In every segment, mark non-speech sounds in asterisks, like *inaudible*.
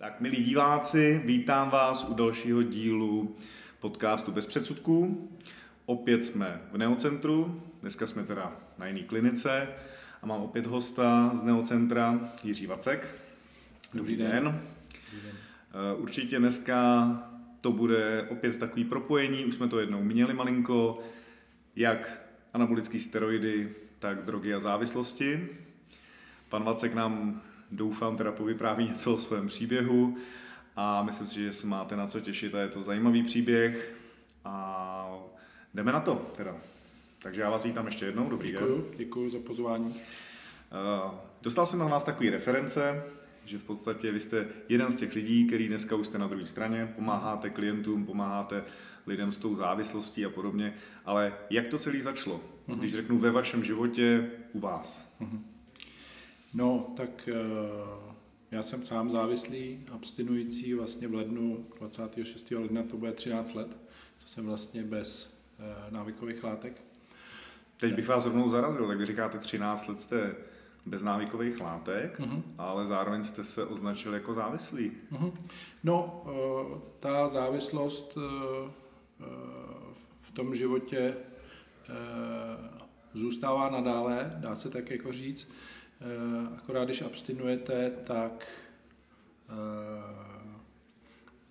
Tak, milí diváci, vítám vás u dalšího dílu podcastu Bez předsudků. Opět jsme v Neocentru, dneska jsme teda na jiné klinice a mám opět hosta z Neocentra, Jiří Vacek. Dobrý, Dobrý den. den. Dobrý den. Eh, určitě dneska to bude opět takový propojení, už jsme to jednou měli malinko, jak anabolické steroidy, tak drogy a závislosti. Pan Vacek nám doufám teda povypráví něco o svém příběhu a myslím si, že se máte na co těšit a je to zajímavý příběh a jdeme na to teda. Takže já vás vítám ještě jednou, dobrý děkuju, den. Děkuji za pozvání. Uh, dostal jsem na vás takový reference, že v podstatě vy jste jeden z těch lidí, který dneska už jste na druhé straně, pomáháte klientům, pomáháte lidem s tou závislostí a podobně, ale jak to celé začalo, uh-huh. když řeknu ve vašem životě u vás? Uh-huh. No, tak eh, já jsem sám závislý, abstinující vlastně v lednu, 26. ledna to bude 13 let, co jsem vlastně bez eh, návykových látek. Teď bych vás rovnou zarazil, tak vy říkáte 13 let jste bez návykových látek, uh-huh. ale zároveň jste se označil jako závislý. Uh-huh. No, eh, ta závislost v tom životě zůstává nadále, dá se tak jako říct. Eh, akorát když abstinujete, tak uh,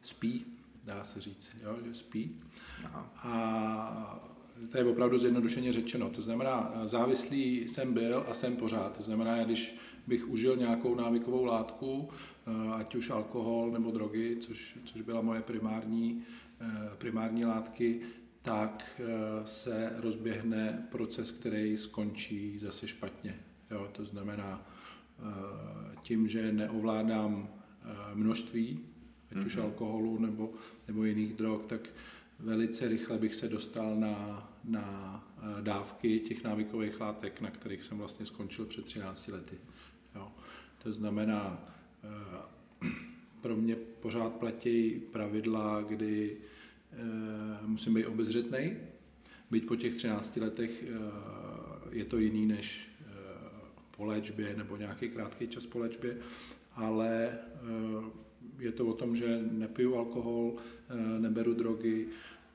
spí, dá se říct, jo, že spí. Aha. A to je opravdu zjednodušeně řečeno. To znamená, závislý jsem byl a jsem pořád. To znamená, když bych užil nějakou návykovou látku, eh, ať už alkohol nebo drogy, což, což byla moje primární, primární látky, tak se rozběhne proces, který skončí zase špatně. Jo, to znamená, eh, tím, že neovládám eh, množství, ať už mm-hmm. alkoholu nebo, nebo jiných drog, tak velice rychle bych se dostal na, na eh, dávky těch návykových látek, na kterých jsem vlastně skončil před 13 lety. Jo. To znamená, *clears throat* pro mě pořád platí pravidla, kdy musím být obezřetný, byť po těch 13 letech je to jiný než po léčbě nebo nějaký krátký čas po léčbě, ale eh, je to o tom, že nepiju alkohol, eh, neberu drogy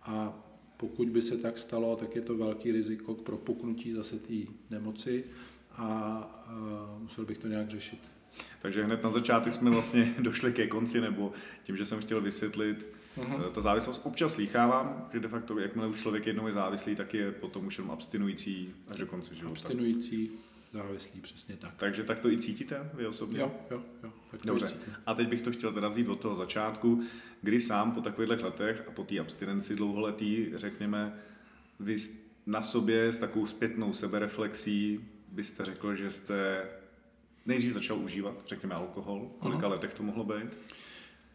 a pokud by se tak stalo, tak je to velký riziko k propuknutí zase té nemoci a eh, musel bych to nějak řešit. Takže hned na začátek jsme vlastně *laughs* došli ke konci, nebo tím, že jsem chtěl vysvětlit, uh-huh. ta závislost občas slýchávám, že de facto, jakmile už člověk jednou je závislý, tak je potom už jenom abstinující až do konce života. Abstinující, závislí, přesně tak. Takže tak to i cítíte vy osobně? Jo, jo, jo. Tak Dobře. A teď bych to chtěl teda vzít od toho začátku, kdy sám po takových letech a po té abstinenci dlouholetý, řekněme, vy na sobě s takovou zpětnou sebereflexí byste řekl, že jste nejdřív začal užívat, řekněme, alkohol. Kolika Aha. letech to mohlo být?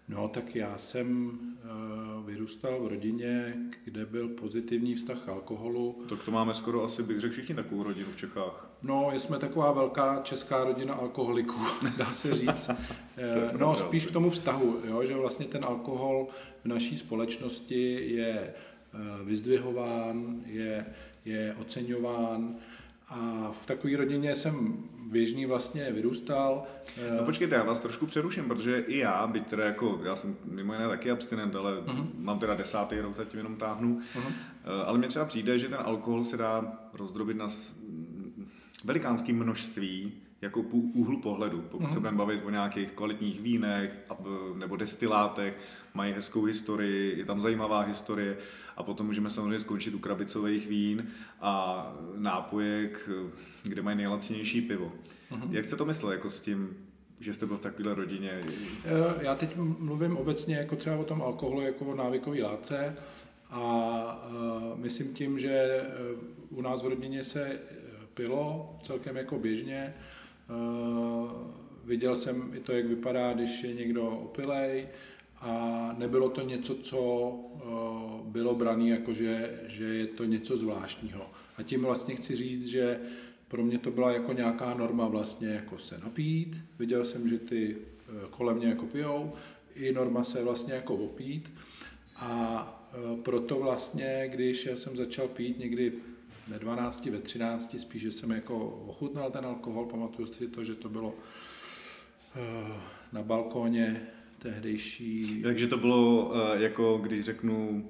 No, tak já jsem uh, vyrůstal v rodině, kde byl pozitivní vztah k alkoholu. Tak to máme skoro asi, bych řekl, všichni takovou rodinu v Čechách. No, jsme taková velká česká rodina alkoholiků, *laughs* dá se říct. *laughs* Eh, no, spíš k tomu vztahu, jo, že vlastně ten alkohol v naší společnosti je uh, vyzdvihován, je, je oceňován, a v takové rodině jsem běžný vlastně vyrůstal. No počkejte, já vás trošku přeruším, protože i já, byť teda jako, já jsem mimo jiné taky abstinent, ale uh-huh. mám teda desátý rok, zatím jenom táhnu, uh-huh. ale mně třeba přijde, že ten alkohol se dá rozdrobit na velikánský množství jako úhlu pohledu. Pokud uh-huh. se budeme bavit o nějakých kvalitních vínech nebo destilátech, mají hezkou historii, je tam zajímavá historie a potom můžeme samozřejmě skončit u krabicových vín a nápojek, kde mají nejlacinější pivo. Uh-huh. Jak jste to myslel jako s tím, že jste byl v takovéhle rodině? Eh, já teď mluvím obecně jako třeba o tom alkoholu jako o návykové látce a uh, myslím tím, že u nás v rodině se pilo celkem jako běžně. Eh, viděl jsem i to, jak vypadá, když je někdo opilej a nebylo to něco, co eh, bylo brané jako, že, že je to něco zvláštního. A tím vlastně chci říct, že pro mě to byla jako nějaká norma vlastně jako se napít. Viděl jsem, že ty eh, kolem mě jako pijou. I norma se vlastně jako opít. A proto vlastně, když jsem začal pít někdy ve 12, ve 13, spíš, že jsem jako ochutnal ten alkohol, pamatuju si to, že to bylo uh, na balkóně tehdejší... Takže to bylo, eh, jako když řeknu,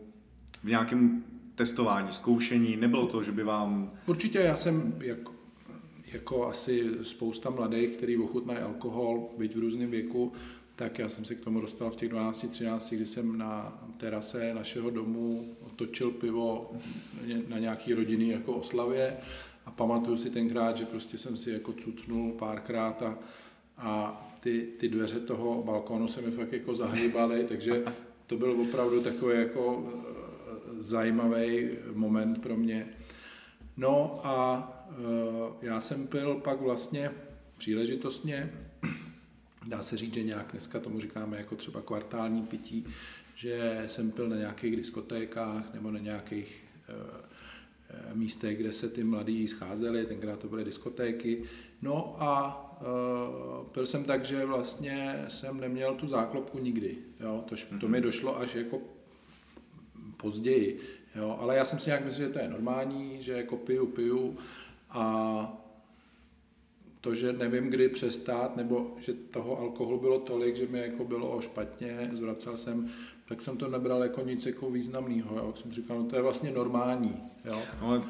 v nějakém testování, zkoušení, nebylo to, že by vám... Určitě já jsem jako, jako asi spousta mladých, kteří ochutnají alkohol, byť v různém věku, tak já jsem se k tomu dostal v těch 12-13, kdy jsem na terase našeho domu točil pivo na nějaký rodinný jako oslavě a pamatuju si tenkrát, že prostě jsem si jako cucnul párkrát a, a ty, ty dveře toho balkónu se mi fakt jako zahýbaly, takže to byl opravdu takový jako eh, zajímavý moment pro mě. No a e, já jsem pil pak vlastně příležitostně, dá se říct, že nějak dneska tomu říkáme jako třeba kvartální pití, že jsem pil na nějakých diskotékách nebo na nějakých e, místech, kde se ty mladí scházeli, tenkrát to byly diskotéky. No a uh, pil jsem tak, že vlastně jsem neměl tu záklopku nikdy. Jo? To, to mi mhm. došlo až jako později. Jo? Ale já jsem si nějak myslel, že to je normální, že jako piju, piju a to, že nevím, kdy přestát, nebo že toho alkoholu bylo tolik, že mi jako bylo špatně, zvracel jsem tak jsem to nebral jako nic jako významného. Jo. Jsem říkal, no to je vlastně normální. Jo. Ale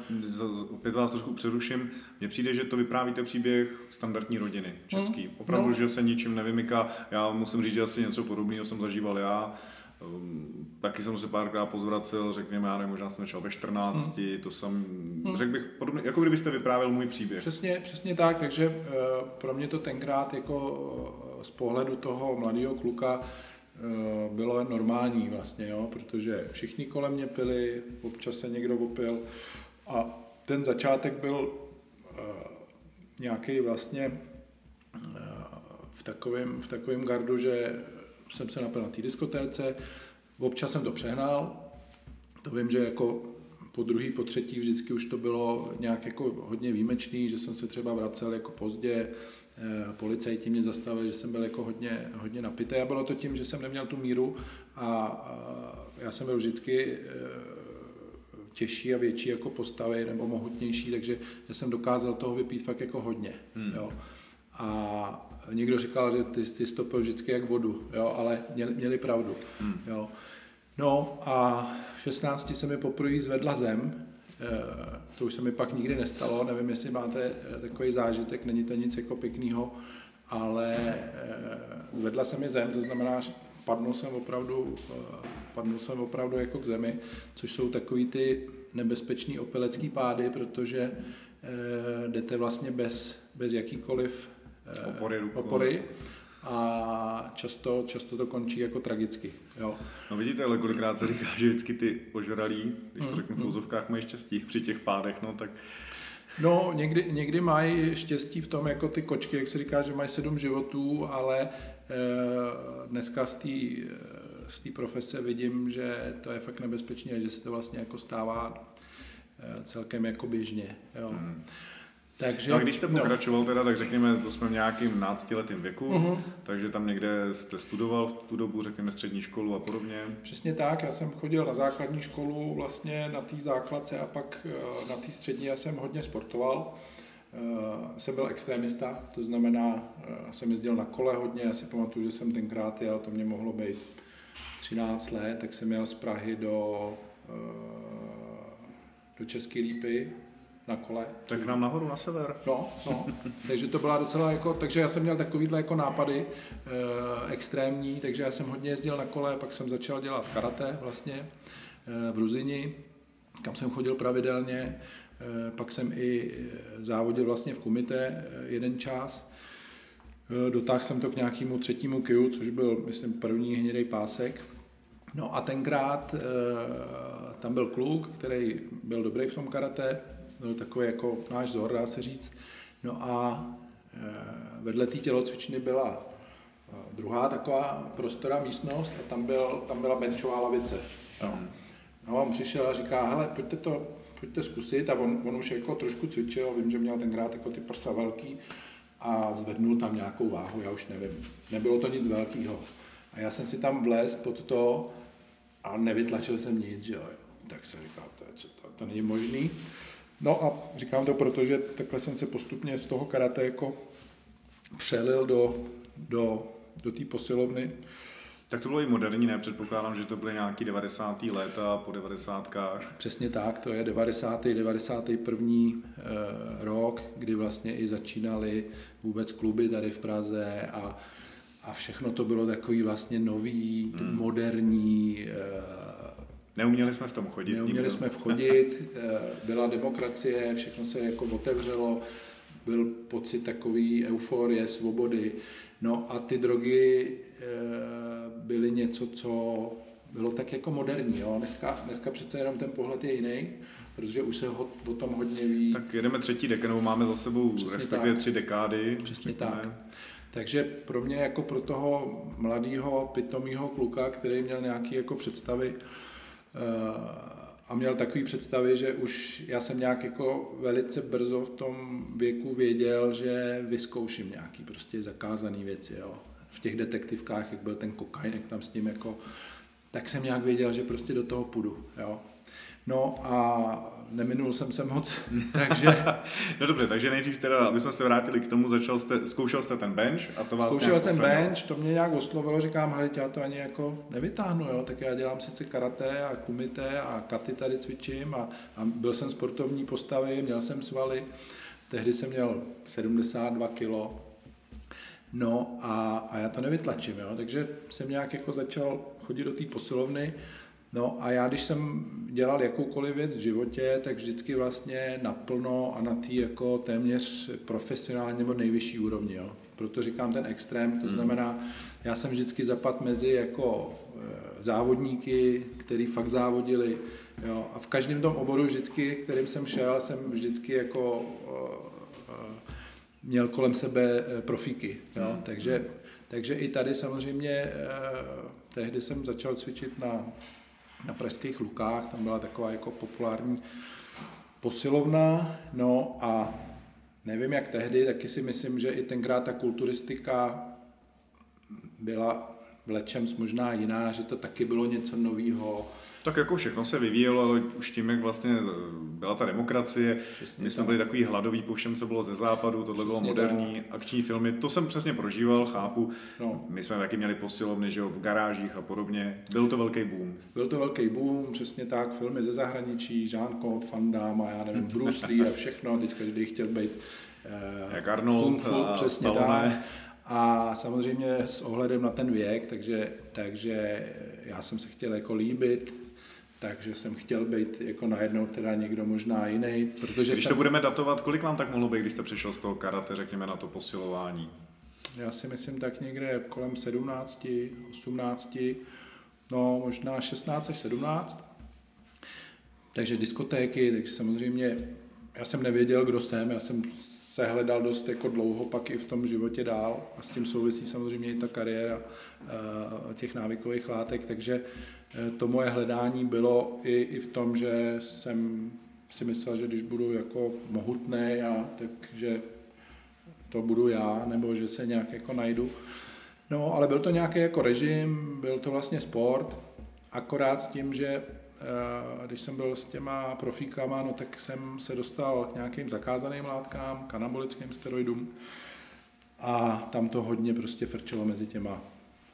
opět vás trošku přeruším. Mně přijde, že to vyprávíte příběh standardní rodiny český. Hmm. Opravdu, no. že se ničím nevymyká. Já musím říct, že asi něco podobného jsem zažíval já. Um, taky jsem se párkrát pozvracel, řekněme, já nevím, možná jsem začal ve 14, hmm. to jsem, hmm. řekl bych, podobně, jako kdybyste vyprávěl můj příběh. Přesně, přesně tak, takže uh, pro mě to tenkrát jako uh, z pohledu toho mladého kluka Eh, bylo normální vlastně, jo, protože všichni kolem mě pili, občas se někdo opil a ten začátek byl nějaký vlastně v takovém, v takovém gardu, že jsem se napil na té diskotéce, občas jsem to přehnal, to vím, že jako po druhý, po třetí vždycky už to bylo nějak jako hodně výjimečný, že jsem se třeba vracel jako pozdě, Eh, policajti mě zastavili, že jsem byl jako hodně, hodně napitý a bylo to tím, že jsem neměl tu míru a, já jsem byl vždycky eh, těžší a větší jako postavy nebo mohutnější, takže já jsem dokázal toho vypít fakt jako hodně. Hmm. Jo. A někdo říkal, že ty, ty stopil vždycky jak vodu, jo, ale měli, měli pravdu. Hmm. Jo. No a v 16 se mi poprvé zvedla zem, Eh, to už se mi pak nikdy nestalo, nevím, jestli máte eh, takový zážitek, není to nic jako pěkného, ale eh, vedla se mi zem, to znamená, že padnul jsem opravdu, padnul jsem opravdu jako k zemi, což jsou takový ty nebezpečný opilecký pády, protože jdete vlastně bez, bez jakýkoliv opory, opory a často, často to končí jako tragicky. Jo. No vidíte, ale kolikrát se říká, že vždycky ty ožralí, když to mm, řeknu v mm. úzovkách, mají štěstí při těch pádech, no tak... No, někdy, někdy mají štěstí v tom, jako ty kočky, jak se říká, že mají sedm životů, ale e, dneska z té z té profese vidím, že to je fakt nebezpečné, že se to vlastně jako stává celkem jako běžně. Jo. Hmm. Takže, no a když jste no. pokračoval, no. teda, tak řekněme, to jsme v nějakým náctiletým věku, uh-huh. takže tam někde jste studoval v tu dobu, řekněme, střední školu a podobně. Přesně tak, já jsem chodil na základní školu vlastně na té základce a pak eh, na té střední já jsem hodně sportoval. Uh, jsem byl extrémista, to znamená, uh, jsem jezdil na kole hodně, já si pamatuju, že jsem tenkrát jel, to mě mohlo být 13 let, tak jsem jel z Prahy do, do České Lípy, na kole. Tak nám nahoru, na sever. No, no. *laughs* takže to byla docela jako, takže já jsem měl takovýhle jako nápady e, extrémní, takže já jsem hodně jezdil na kole, pak jsem začal dělat karate vlastně e, v Ruzini, kam jsem chodil pravidelně, e, pak jsem i závodil vlastně v Kumite jeden čas, Dotáhl jsem to k nějakému třetímu kiju, což byl, myslím, první hnědý pásek. No a tenkrát e, tam byl kluk, který byl dobrý v tom karate, byl takový jako náš vzor, dá se říct. No a e, vedle té tělocvičny byla e, druhá taková prostora místnost a tam, byl, tam byla benchová lavice. No. no a on přišel a říká, hele, pojďte to, pojďte zkusit a on, on už jako trošku cvičil, vím, že měl tenkrát jako ty prsa velký a zvednul tam nějakou váhu, já už nevím. Nebylo to nic velkého. A já jsem si tam vlez pod to a nevytlačil jsem nic, že jo. Tak jsem říkal, to, je, co, to, to není možný. No a říkám to proto, že takhle jsem se postupně z toho karate jako přelil do, do, do té posilovny Tak to bylo i moderní, ne? Předpokládám, že to byly nějaký 90. léta po 90. Přesně tak, to je 90. 91. Eh, rok, kdy vlastně i začínaly vůbec kluby tady v Praze a, a všechno to bylo takový vlastně nový, hmm. moderní. Eh, neuměli jsme v tom chodit. Neuměli nikdo. jsme vchodit, *laughs* eh, byla demokracie, všechno se jako otevřelo, byl pocit takový euforie, svobody. No a ty drogy byly něco, co bylo tak jako moderní. Jo? Dneska, dneska přece jenom ten pohled je jiný, protože už se ho, o tom hodně ví. Tak jedeme třetí dekádu, máme za sebou Přesně respektive tři dekády. Přesně tak. Takže pro mě jako pro toho mladého pitomého kluka, který měl nějaké jako představy a měl takový představy, že už já jsem nějak jako velice brzo v tom věku věděl, že vyzkouším nějaký prostě zakázané věci. Jo v těch detektivkách, jak byl ten kokain, jak tam s tím jako, tak jsem nějak věděl, že prostě do toho půjdu, jo. No a neminul jsem se moc, *laughs* takže... no dobře, takže nejdřív teda, aby jsme se vrátili k tomu, začal jste, zkoušel jste ten bench a to vás Zkoušel jsem bench, to mě nějak oslovilo, říkám, hele, já to ani jako nevytáhnu, jo, tak já dělám sice karate a kumite a katy tady cvičím a, a byl jsem sportovní postavy, měl jsem svaly, tehdy jsem měl 72 kilo, No a, a já to nevytlačím, jo? takže jsem nějak jako začal chodit do té posilovny, No a já, když jsem dělal jakoukoliv věc v životě, tak vždycky vlastně naplno a na té jako téměř profesionální nebo nejvyšší úrovni. Jo. Proto říkám ten extrém, to hmm. znamená, já jsem vždycky zapad mezi jako e, závodníky, který fakt závodili. Jo. A v každém tom oboru vždycky, kterým jsem šel, jsem vždycky jako měl kolem sebe eh, profíky. Jo? Hmm. Takže, takže i tady samozřejmě eh, tehdy jsem začal cvičit na, na pražských lukách, tam byla taková jako populární posilovna, no a nevím jak tehdy, taky si myslím, že i tenkrát ta kulturistika byla v lečem možná jiná, že to taky bylo něco nového, tak jako všechno se vyvíjelo, ale už tím, jak vlastně eh, byla ta demokracie, přesně my jsme tak. byli takový hladový po všem, co bylo ze západu, tohle přesně bylo moderní, tak. akční filmy, to jsem přesně prožíval, chápu. No. My jsme taky měli posilovny, že jo, v garážích a podobně. Byl to velký boom. Byl to velký boom, přesně tak, filmy ze zahraničí, Jean-Claude Van Damme, já nevím, *laughs* Bruce Lee a všechno, teď každý chtěl být eh, jak Arnold Fu, a přesně tak. A samozřejmě s ohledem na ten věk, takže, takže já jsem se chtěl jako líbit, takže jsem chtěl být jako najednou teda někdo možná jiný. Protože když jsem... to budeme datovat, kolik vám tak mohlo být, když jste přešel z toho karate, řekněme, na to posilování? Já si myslím tak někde kolem 17, 18, no možná 16 až 17. Takže diskotéky, takže samozřejmě já jsem nevěděl, kdo jsem, já jsem se hledal dost jako dlouho pak i v tom životě dál a s tím souvisí samozřejmě i ta kariéra uh, těch návykových látek, takže Eh, to moje hledání bylo i, i v tom, že jsem si myslel, že když budu jako mohutný, a, takže to budu já, nebo že se nějak jako najdu. No, ale byl to nějaký jako režim, byl to vlastně sport, akorát s tím, že eh, když jsem byl s těma profíkama, no tak jsem se dostal k nějakým zakázaným látkám, k anabolickým steroidům a tam to hodně prostě frčelo mezi těma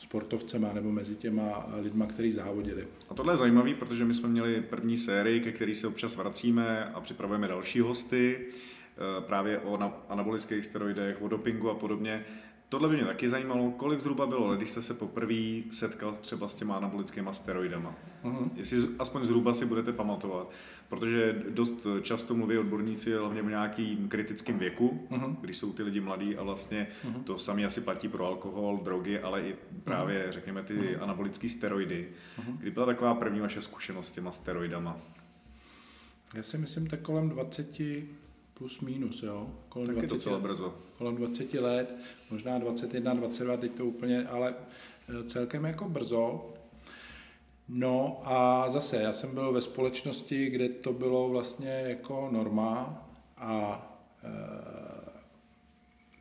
sportovcema nebo mezi těma lidma, kteří závodili. A tohle je zajímavé, protože my jsme měli první sérii, ke který se občas vracíme a připravujeme další hosty eh, právě o anabolických steroidech, o dopingu a podobně. Tohle by mě taky zajímalo, kolik zhruba bylo když jste se poprvé setkal třeba s těma anabolickými steroidama. Uh-huh. Jestli aspoň zhruba si budete pamatovat, protože dost často mluví odborníci hlavně o nějakým kritickém věku, uh-huh. když jsou ty lidi mladí a vlastně uh-huh. to samé asi platí pro alkohol, drogy, ale i právě, uh-huh. řekněme, ty uh-huh. anabolické steroidy. Uh-huh. Kdy byla taková první vaše zkušenost s těma steroidama? Já si myslím tak kolem 20, plus minus, jo. Kolem tak 20, je to docela brzo. Kolem 20 let, možná 21, 22, teď to úplně, ale eh, celkem jako brzo. No a zase, já jsem byl ve společnosti, kde to bylo vlastně jako norma a e,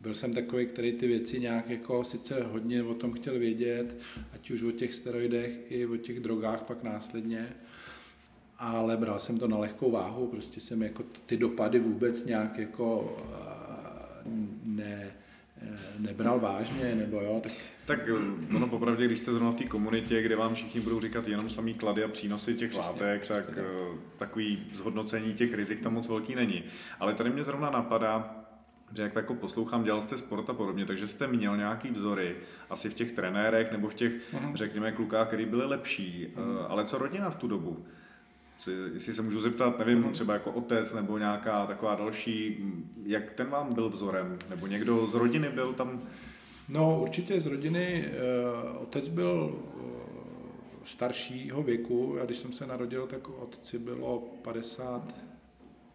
byl jsem takový, který ty věci nějak jako sice hodně o tom chtěl vědět, ať už o těch steroidech i o těch drogách pak následně, ale bral jsem to na lehkou váhu, prostě jsem jako ty dopady vůbec nějak jako eh, ne, nebral vážně, nebo jo, tak... Tak ono popravdě, když jste zrovna v té komunitě, kde vám všichni budou říkat jenom samý klady a přínosy těch přesně, látek, přesně, tak, tak takový zhodnocení těch rizik tam moc velký není. Ale tady mě zrovna napadá, že jak jako poslouchám, dělal jste sport a podobně, takže jste měl nějaký vzory, asi v těch trenérech nebo v těch, uh-huh. řekněme, klukách, který byli lepší. Uh-huh. Ale co rodina v tu dobu? Co, jestli se můžu zeptat, nevím, uh-huh. třeba jako otec nebo nějaká taková další, jak ten vám byl vzorem? Nebo někdo z rodiny byl tam? No určitě z rodiny. Uh, otec byl uh, staršího věku. Já když jsem se narodil, tak otci bylo 50,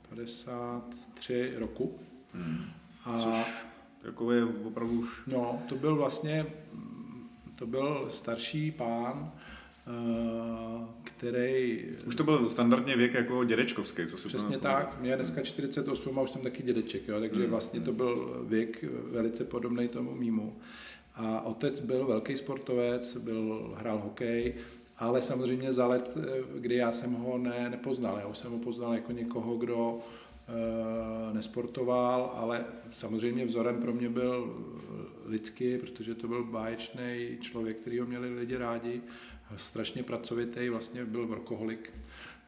53 roku. Hmm. A, Což jako je opravdu už... No, to byl vlastně, to byl starší pán, eh, který... Už to byl standardně věk jako dědečkovský, co se Přesně tak, mě je dneska 48 a už jsem taky dědeček, jo, takže hmm. vlastně to byl věk velice podobný tomu mýmu. A otec byl velký sportovec, byl, hrál hokej, ale samozřejmě za let, eh, kdy já jsem ho ne, nepoznal, já už jsem ho poznal jako někoho, kdo Eh, nesportoval, ale samozřejmě vzorem pro mě byl lidský, protože to byl báječný člověk, který ho měli lidi rádi, strašně pracovitý, vlastně byl workoholik,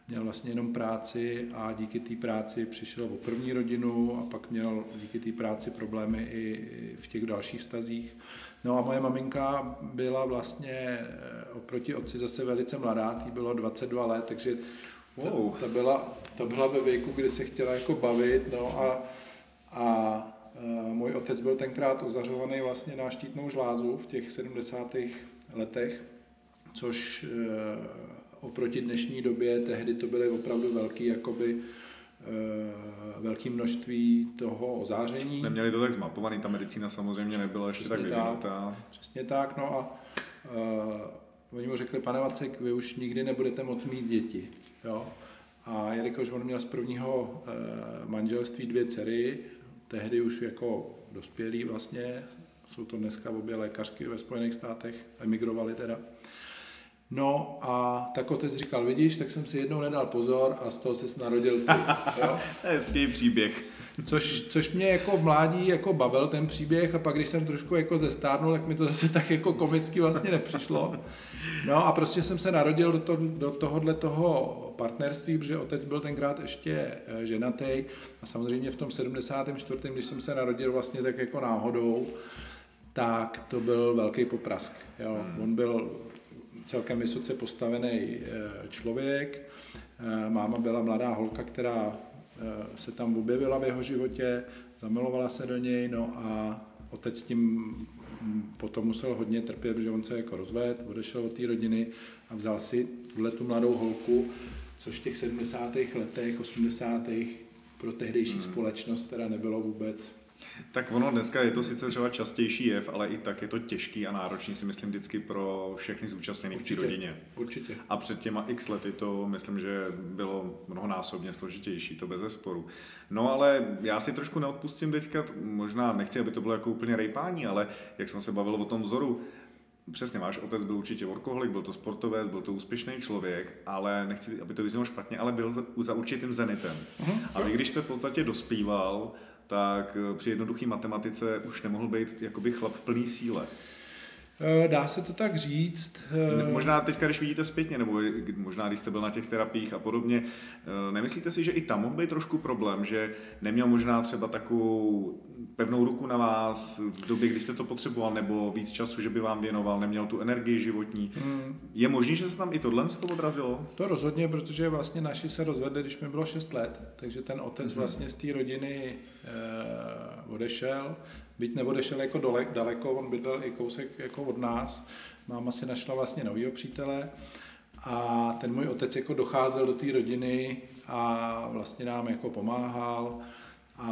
měl vlastně jenom práci a díky té práci přišel o první rodinu a pak měl díky té práci problémy i v těch dalších vztazích. No a moje maminka byla vlastně eh, oproti otci zase velice mladá, tý bylo 22 let, takže Wow. Ta, ta, byla, ta byla ve věku, kdy se chtěla jako bavit, no a, a, a můj otec byl tenkrát ozařovaný vlastně na štítnou žlázu v těch 70. letech, což e, oproti dnešní době, tehdy to byly opravdu velký jakoby e, velké množství toho ozáření. Neměli to tak zmapovaný, ta medicína samozřejmě nebyla ještě Přesně tak vyvinutá. Přesně tak, no a e, Oni mu řekli, pane Vacek, vy už nikdy nebudete moct mít děti. Jo? A jelikož on měl z prvního e, manželství dvě dcery, tehdy už jako dospělí vlastně, jsou to dneska obě lékařky ve Spojených státech, emigrovali teda. No a tak otec říkal, vidíš, tak jsem si jednou nedal pozor a z toho se narodil ty. Jo? *laughs* Hezký příběh. Což, což mě jako v mládí jako bavil ten příběh a pak když jsem trošku jako zestárnul, tak mi to zase tak jako komicky vlastně nepřišlo. No a prostě jsem se narodil do, to, do tohohle toho partnerství, protože otec byl tenkrát ještě eh, ženatý a samozřejmě v tom 74., když jsem se narodil vlastně tak jako náhodou, tak to byl velký poprask. Jo. Hmm. On byl celkem vysoce postavený eh, člověk, eh, máma byla mladá holka, která se tam objevila v jeho životě, zamilovala se do něj, no a otec tím potom musel hodně trpět, protože on se jako rozvedl, odešel od té rodiny a vzal si tuhle tu mladou holku, což v těch 70. letech, 80. pro tehdejší hmm. společnost teda nebylo vůbec tak ono dneska je to sice třeba častější jev, ale i tak je to těžký a náročný si myslím vždycky pro všechny zúčastněné v té rodině. Určitě. A před těma x lety to myslím, že bylo mnohonásobně složitější, to bez zesporu. No ale já si trošku neodpustím teďka, možná nechci, aby to bylo jako úplně rejpání, ale jak jsem se bavil o tom vzoru, Přesně, váš otec byl určitě workoholik, byl to sportovec, byl to úspěšný člověk, ale nechci, aby to vyznělo špatně, ale byl za, za určitým zenitem. Uh-huh. A vy, když jste v podstatě dospíval, tak eh, při jednoduché matematice už nemohl být jakoby chlap v plné síle. Eh, dá se to tak říct. Eh, možná teď, když vidíte zpětně, nebo možná když jste byl na těch terapiích a podobně, nemyslíte si, že i tam mohl být trošku problém, že neměl možná třeba takovou pevnou ruku na vás v době, kdy jste to potřeboval, nebo víc času, že by vám věnoval, neměl tu energii životní. Hmm. Je možné, že se tam i tohle z toho odrazilo? To rozhodně, protože vlastně naši se rozvedli, když mi bylo 6 let, takže ten otec hmm. vlastně z té rodiny eh, odešel, byť neodešel jako dole, daleko, on bydlel i kousek jako od nás, máma si našla vlastně novýho přítele a ten můj otec jako docházel do té rodiny a vlastně nám jako pomáhal, a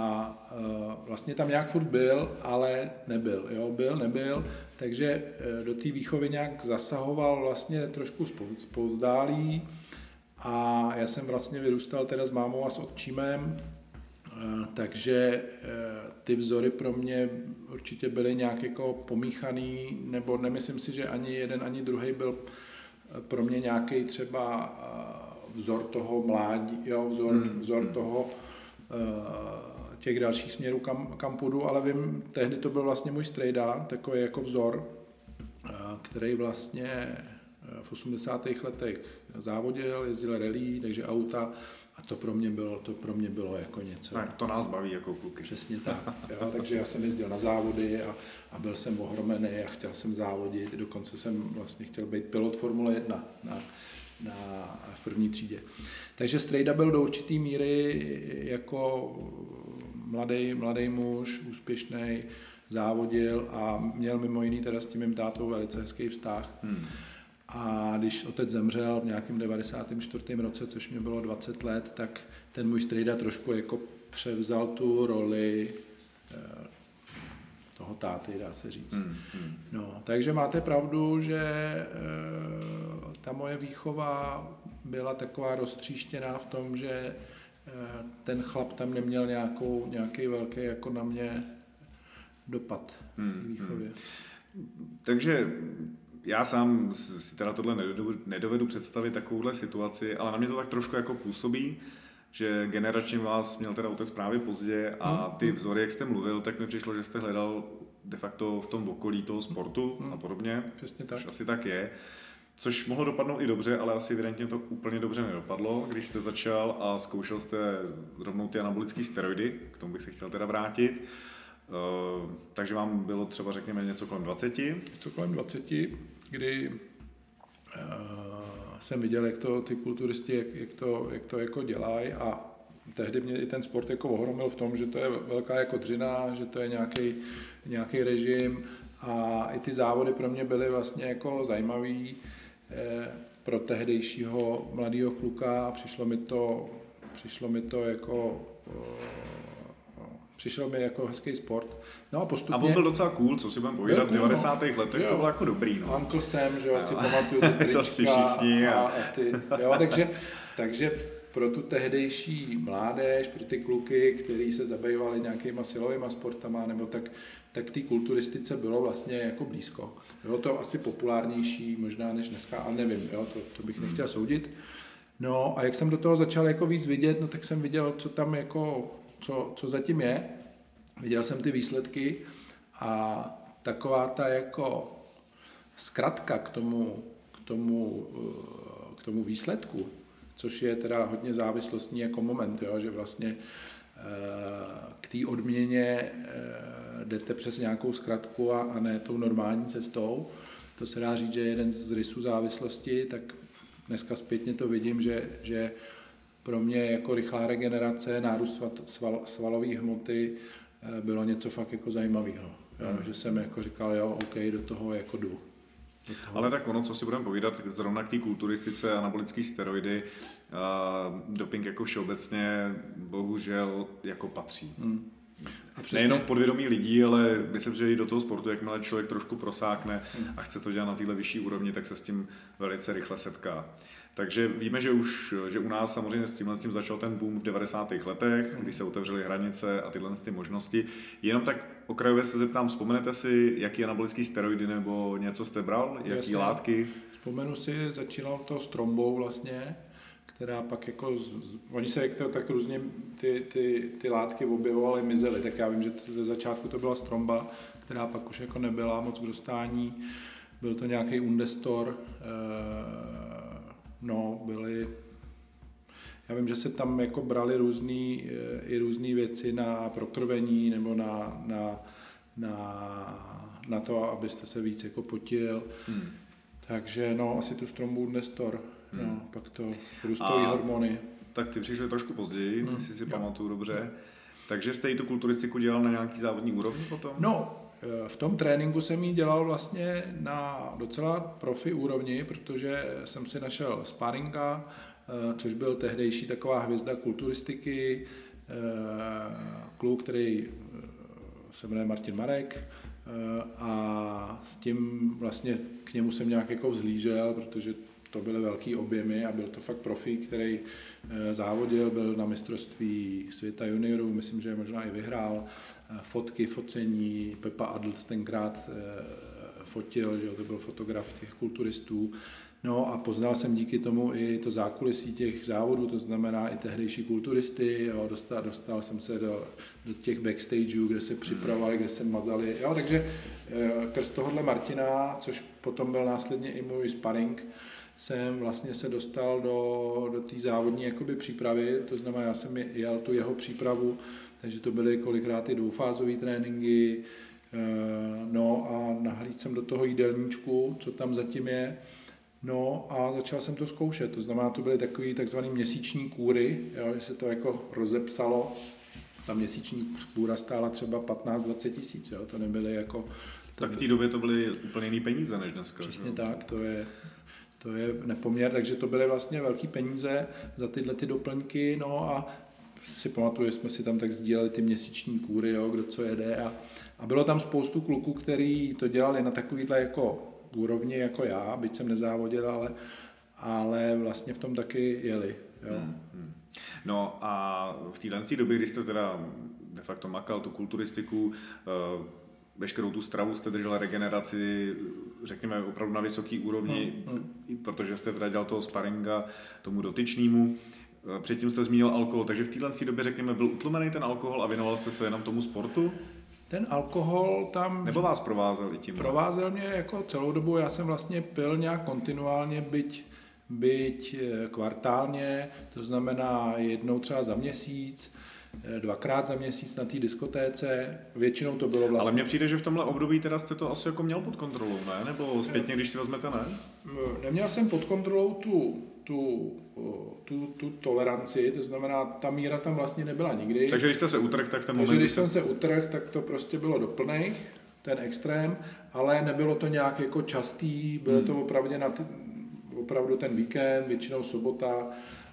uh, vlastně tam nějak furt byl, ale nebyl. Jo? Byl, nebyl, takže uh, do té výchovy nějak zasahoval vlastně trošku spouzdálí a já jsem vlastně vyrůstal teda s mámou a s otčímem, takže ty vzory pro mě určitě byly nějak jako pomíchaný, nebo nemyslím si, že ani jeden, ani druhý byl pro mě nějaký třeba vzor toho mládí, jo, vzor, hmm. vzor toho těch dalších směrů, kam, kam půjdu, ale vím, tehdy to byl vlastně můj strejda, takový jako vzor, který vlastně v 80. letech závodil, jezdil rally, takže auta, a to pro mě bylo, to pro mě bylo jako něco. Tak to nás baví jako kluky. Přesně tak. Jo, takže já jsem jezdil na závody a, a byl jsem ohromený a chtěl jsem závodit. Dokonce jsem vlastně chtěl být pilot Formule 1 na, na, v první třídě. Takže Strejda byl do určitý míry jako mladý, mladý muž, úspěšný, závodil a měl mimo jiný teda s tím mým tátou velice hezký vztah. Hmm. A když otec zemřel v nějakém 94. roce, což mě bylo 20 let, tak ten můj strejda trošku jako převzal tu roli eh, toho táty, dá se říct. Mm, mm. No, takže máte pravdu, že e, ta moje výchova byla taková roztříštěná v tom, že e, ten chlap tam neměl nějakou, nějaký velký jako na mě dopad mm, v výchově. Mm. Takže já sám si teda tohle nedovedu, nedovedu představit takovouhle situaci, ale na mě to tak trošku jako působí, že generačně vás měl teda otec právě pozdě a hmm, ty vzory, jak jste mluvil, tak mi přišlo, že jste hledal de facto v tom okolí toho sportu hmm. a podobně. Přesně tak. asi tak je. Což mohlo dopadnout i dobře, ale asi evidentně to úplně dobře nedopadlo, když jste začal a zkoušel jste rovnou ty anabolické steroidy, k tomu bych se chtěl teda vrátit. Uh, takže vám bylo třeba, řekněme, něco kolem 20? Něco kolem 20, kdy uh, jsem viděl, jak to ty kulturisti, jak, jak to, jak to jako dělají a tehdy mě i ten sport jako ohromil v tom, že to je velká jako dřina, že to je nějaký, nějaký režim a i ty závody pro mě byly vlastně jako zajímavý eh, pro tehdejšího mladého kluka. Přišlo mi to, přišlo mi to jako eh, přišel mi jako hezký sport. No a postupně... A on byl docela cool, co si budeme povídat, v 90. No, letech jo. to bylo jako dobrý. No. Uncle Sam, že jo, si pamatuju *laughs* ty trička to si všichni. A, a ty, jo, takže, takže pro tu tehdejší mládež, pro ty kluky, kteří se zabývali nějakýma silovými sportama, nebo tak, tak ty kulturistice bylo vlastně jako blízko. Bylo to asi populárnější možná než dneska, ale nevím, jo, to, to bych nechtěl soudit. No a jak jsem do toho začal jako víc vidět, no tak jsem viděl, co tam jako co, co zatím je. Viděl jsem ty výsledky a taková ta jako zkratka k tomu, k tomu, eh, k tomu výsledku, což je teda hodně závislostní jako moment, jo, že vlastně eh, k té odměně eh, jdete přes nějakou zkratku a, a ne tou normální cestou. To se dá říct, že jeden z rysů závislosti, tak dneska zpětně to vidím, že, že pro mě jako rychlá regenerace, nárůst sval, svalové hmoty eh, bylo něco fakt jako zajímavého. Hmm. Že jsem jako říkal, jo, OK, do toho jako jdu. Ale tak ono, co si budeme povídat, zrovna k té kulturistice, anabolické steroidy, uh, doping jako všeobecně bohužel jako patří. Hmm. A přesně... Nejenom v podvědomí lidí, ale myslím, že i do toho sportu, jakmile člověk trošku prosákne hmm. a chce to dělat na téhle vyšší úrovni, tak se s tím velice rychle setká. Takže víme, že už že u nás samozřejmě s tímhle s tím začal ten boom v 90. letech, kdy se otevřely hranice a tyhle ty možnosti. Jenom tak okrajově se zeptám, vzpomenete si, jaký anabolický steroidy nebo něco jste bral, jaký Jasně. látky? Vzpomenu si, začínal to s trombou vlastně, která pak jako, z, oni se jak to, tak různě ty, ty, ty látky objevovaly, mizely, tak já vím, že ze začátku to byla stromba, která pak už jako nebyla moc k dostání, byl to nějaký undestor, eh, No, byly já vím, že se tam jako brali různý, eh, i různé věci na prokrvení nebo na, na, na, na to, abyste se víc jako potil. Hmm. Takže no, asi tu strombu Nestor, hmm. no, pak to růstové hormony. Tak ty přišly trošku později, hmm. jestli si pamatuju dobře. Takže jste i tu kulturistiku dělal na nějaký závodní úrovni potom? No, v tom tréninku jsem ji dělal vlastně na docela profi úrovni, protože jsem si našel sparinga, eh, což byl tehdejší taková hvězda kulturistiky, eh, kluk, který eh, se jmenuje Martin Marek a s tím vlastně k němu jsem nějak jako vzlížel, protože to byly velký objemy a byl to fakt profi, který závodil, byl na mistrovství světa juniorů, myslím, že možná i vyhrál fotky, focení. Pepa Adl tenkrát eh, fotil, že to byl fotograf těch kulturistů. No a poznal jsem díky tomu i to zákulisí těch závodů, to znamená i tehdejší kulturisty, jo, dostal, dostal jsem se do, do těch backstageů, kde se připravovali, kde se mazali, jo, takže krz tohohle Martina, což potom byl následně i můj sparring, jsem vlastně se dostal do, do té závodní jakoby přípravy, to znamená, já jsem jel tu jeho přípravu, takže to byly kolikrát i dvoufázové tréninky, eh, no a nahlídl jsem do toho jídelníčku, co tam zatím je, No a začal jsem to zkoušet, to znamená, to byly takové takzvané měsíční kůry, jo, že se to jako rozepsalo, ta měsíční kůra stála třeba 15-20 tisíc, jo, to nebyly jako... To tak v té době to byly úplně jiné peníze než dneska. Přesně jo? tak, to je, to je nepoměr, takže to byly vlastně velké peníze za tyhle ty doplňky, no a si pamatuju, že jsme si tam tak sdíleli ty měsíční kůry, jo, kdo co jede a, a bylo tam spoustu kluků, který to dělali na takovýhle jako úrovni jako já, byť jsem nezávodil, ale, ale vlastně v tom taky jeli. Jo. Hmm, hmm. No a v téhle době, kdy jste teda de facto makal tu kulturistiku, eh, veškerou tu stravu jste držel regeneraci, řekněme, opravdu na vysoký úrovni, hmm, hmm. protože jste teda dělal toho sparinga tomu dotyčnému. Eh, předtím jste zmínil alkohol, takže v téhle době, řekněme, byl utlumený ten alkohol a věnoval jste se jenom tomu sportu? Ten alkohol tam... Nebo vás provázel i tím? Provázel mě jako celou dobu, já jsem vlastně pil nějak kontinuálně, byť, byť eh, kvartálně, to znamená jednou třeba za měsíc, dvakrát za měsíc na té diskotéce, většinou to bylo vlastně... Ale mně přijde, že v tomhle období teda jste to asi jako měl pod kontrolou, ne? Nebo zpětně, když si vezmete, ne? Neměl jsem pod kontrolou tu tu, tu, tu toleranci, to znamená, ta míra tam vlastně nebyla nikdy. Takže když jste se utrh, tak ten moment... Takže když jsem se utrh, tak to prostě bylo doplnej, ten extrém, ale nebylo to nějak jako častý, bylo hmm. to opravdu, na t, opravdu ten víkend, většinou sobota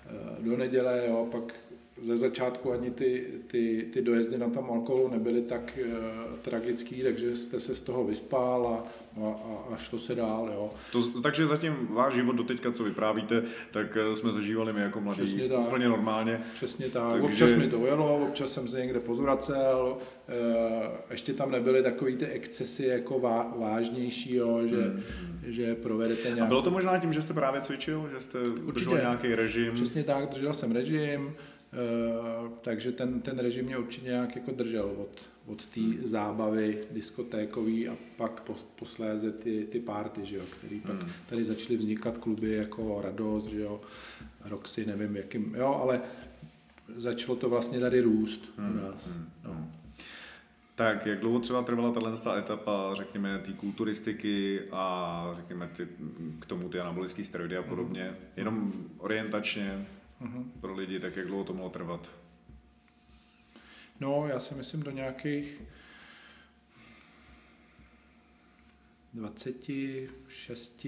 eh, do neděle, jo, pak ze začátku ani ty, ty, ty dojezdy na tom alkoholu nebyly tak uh, tragický, takže jste se z toho vyspál a, a, a šlo se dál. Jo. To, takže zatím váš život do teďka, co vyprávíte, tak eh, jsme zažívali my jako mladí Přesně tak. úplně normálně. Přesně tak. Takže... Občas mi to ujelo, občas jsem se někde pozvracel, uh, ještě tam nebyly takové ty excesy jako vá, vážnější, jo, že, hmm. že provedete nějak... A bylo to možná tím, že jste právě cvičil, že jste držel nějaký režim? Přesně tak, držel jsem režim, takže ten, ten režim mě určitě nějak jako držel od, od té hmm. zábavy diskotékový a pak pos, posléze ty, ty party, že jo, který pak hmm. tady začaly vznikat kluby jako Radost, že jo, Roxy, nevím jakým, jo, ale začalo to vlastně tady růst u nás. Hmm. No. Tak jak dlouho třeba trvala tato etapa, řekněme, té kulturistiky a řekněme ty, k tomu ty anabolické steroidy a podobně, jenom orientačně, uh-huh. pro lidi, tak jak dlouho to mohlo trvat? No, já si myslím do nějakých 26,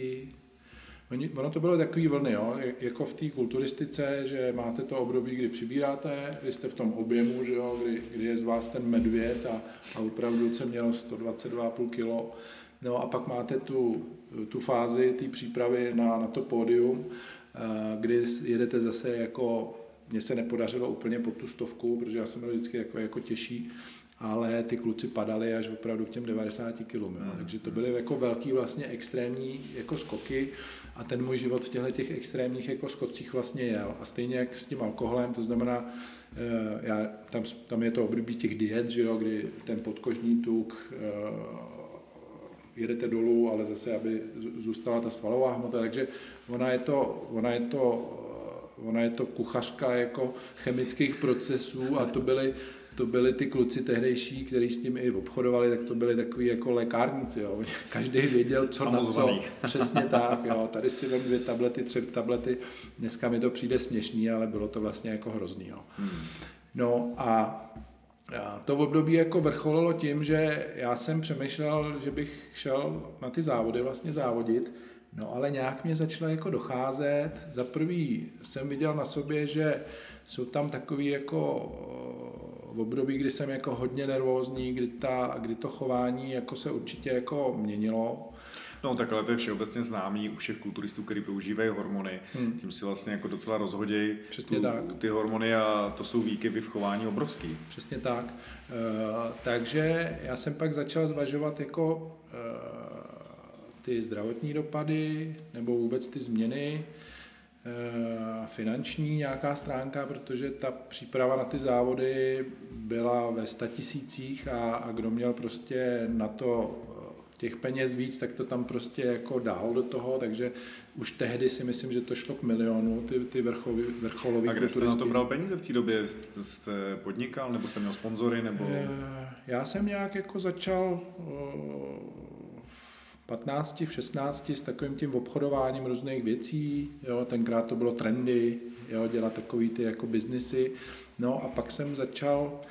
Ono to bylo takový vlny, jo? jako v té kulturistice, že máte to období, kdy přibíráte, vy jste v tom objemu, že jo? Kdy, kdy je z vás ten medvěd a, a opravdu se mělo 122,5 kg. No a pak máte tu, tu fázi té přípravy na, na to pódium, kdy jedete zase jako, mně se nepodařilo úplně pod tu stovku, protože já jsem byl vždycky jako, jako těžší, ale ty kluci padali až opravdu k těm 90 kg. Mm. Takže to byly jako velký vlastně extrémní jako skoky a ten můj život v těchto těch extrémních jako skocích vlastně jel. A stejně jak s tím alkoholem, to znamená, eh, já, tam, tam je to období těch diet, že jo, kdy ten podkožní tuk eh, jedete dolů, ale zase, aby zůstala ta svalová hmota, takže ona je to, ona je to, ona je to kuchařka jako chemických procesů a to byly, to byli ty kluci tehdejší, kteří s tím i obchodovali, tak to byli takový jako lékárníci, jo. Každý věděl, co Samozvaný. na co. *laughs* Přesně tak, jo. Tady si vem dvě tablety, tři tablety. Dneska mi to přijde směšný, ale bylo to vlastně jako hrozný, jo. Hmm. No a to v období jako vrcholilo tím, že já jsem přemýšlel, že bych šel na ty závody vlastně závodit, no ale nějak mě začalo jako docházet. Za prvý jsem viděl na sobě, že jsou tam takový jako v období, kdy jsem jako hodně nervózní, kdy, ta, kdy to chování jako se určitě jako měnilo. No tak ale to je všeobecně známý u všech kulturistů, kteří používají hormony. Hmm. Tím si vlastně jako docela rozhodějí tu, tak. ty hormony a to jsou výkyvy v chování obrovský. Přesně tak. Uh, takže já jsem pak začal zvažovat jako uh, ty zdravotní dopady nebo vůbec ty změny, eh, finanční nějaká stránka, protože ta příprava na ty závody byla ve statisících a, a kdo měl prostě na to těch peněz víc, tak to tam prostě jako dál do toho, takže už tehdy si myslím, že to šlo k milionu, ty, ty vrcholový, vrcholový A kde jste to bral peníze v té době? Jste, jste podnikal, nebo jste měl sponzory, nebo... Eh, já jsem nějak jako začal eh, v 15, v 16 s takovým tím obchodováním různých věcí, jo, tenkrát to bylo trendy, jo, dělat takový ty jako biznisy, no a pak jsem začal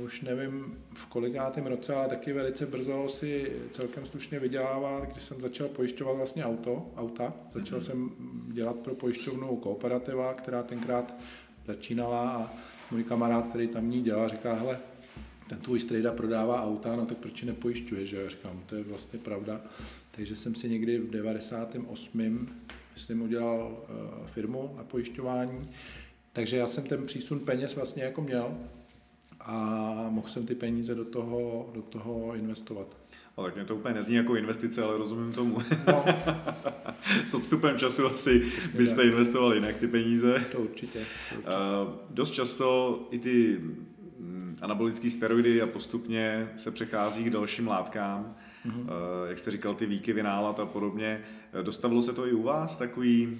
už nevím v kolikátém roce, ale taky velice brzo si celkem slušně vydělával, když jsem začal pojišťovat vlastně auto, auta. Začal mm-hmm. jsem dělat pro pojišťovnu Kooperativa, která tenkrát začínala a můj kamarád, který tam ní dělal, říká, hele, ten tvůj strejda prodává auta, no tak proč nepojišťuje, že? Já říkám, to je vlastně pravda. Takže jsem si někdy v 98. myslím udělal uh, firmu na pojišťování, takže já jsem ten přísun peněz vlastně jako měl, a mohl jsem ty peníze do toho, do toho investovat. Ale tak mě to úplně nezní jako investice, ale rozumím tomu. No. *laughs* S odstupem času asi byste investovali jinak ty peníze. To určitě. To určitě. Uh, dost často i ty mm, anabolické steroidy a postupně se přechází k dalším látkám. Mm-hmm. Uh, jak jste říkal, ty výkyvy nálad a podobně. Dostavilo se to i u vás takový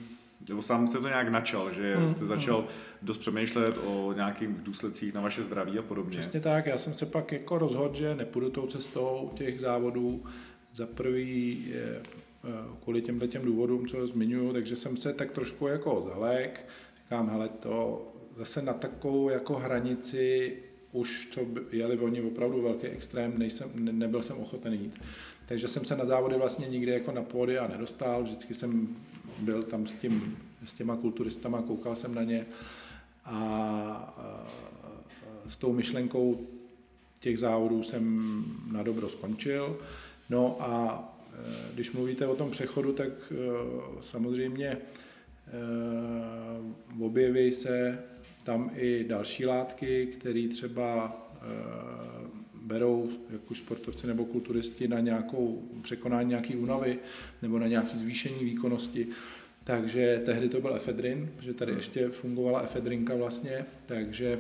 nebo sám jste to nějak načal, že mm, jste začal mm. dost přemýšlet o nějakých důsledcích na vaše zdraví a podobně. Přesně tak, já jsem se pak jako rozhodl, že nepůjdu tou cestou těch závodů. Za prvý je, kvůli těmhle těm důvodům, co zmiňuju, takže jsem se tak trošku jako zalek. Říkám, hele, to zase na takovou jako hranici už, co jeli oni opravdu velký extrém, nejsem, ne, nebyl jsem ochoten jít. Takže jsem se na závody vlastně nikdy jako na pódy a nedostal, vždycky jsem byl tam s, tím, s těma kulturistama, koukal jsem na ně a, s tou myšlenkou těch závodů jsem na dobro skončil. No a e, když mluvíte o tom přechodu, tak e, samozřejmě e, objeví se tam i další látky, které třeba berou jak už sportovci nebo kulturisti na nějakou překonání nějaké únavy nebo na nějaké zvýšení výkonnosti. Takže tehdy to byl efedrin, že tady ještě fungovala efedrinka vlastně, takže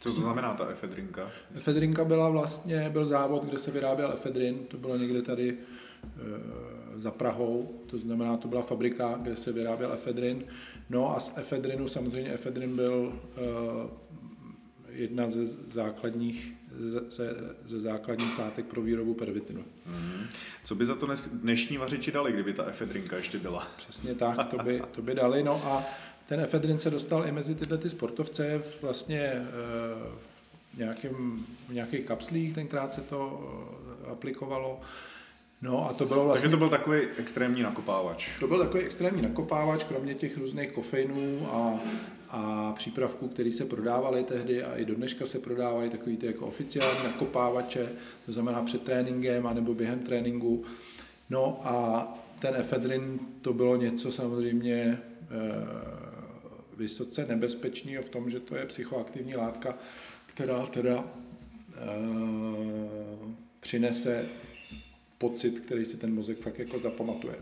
co to znamená ta efedrinka? Efedrinka byla vlastně, byl závod, kde se vyráběl efedrin, to bylo někde tady e, za Prahou, to znamená, to byla fabrika, kde se vyráběl efedrin. No a z efedrinu, samozřejmě efedrin byl e, jedna ze základních, ze, ze základních látek pro výrobu pervitinu. Mm. Co by za to dnešní vařiči dali, kdyby ta efedrinka ještě byla? Přesně tak, to by, *laughs* to by dali. No a ten efedrin se dostal i mezi tyhle ty sportovce vlastně e, nějakým, nějakých kapslích, tenkrát se to eh, aplikovalo. No a to bylo vlastně... Takže to byl takový extrémní nakopávač. To byl takový extrémní nakopávač, kromě těch různých kofeinů a, a přípravků, které se prodávaly tehdy a i do dneška se prodávají takový ty jako oficiální nakopávače, to znamená před tréninkem anebo během tréninku. No a ten efedrin to bylo něco samozřejmě e, vysoce nebezpečného v tom, že to je psychoaktivní látka, která teda e, přinese pocit, který si ten mozek fakt jako zapamatuje.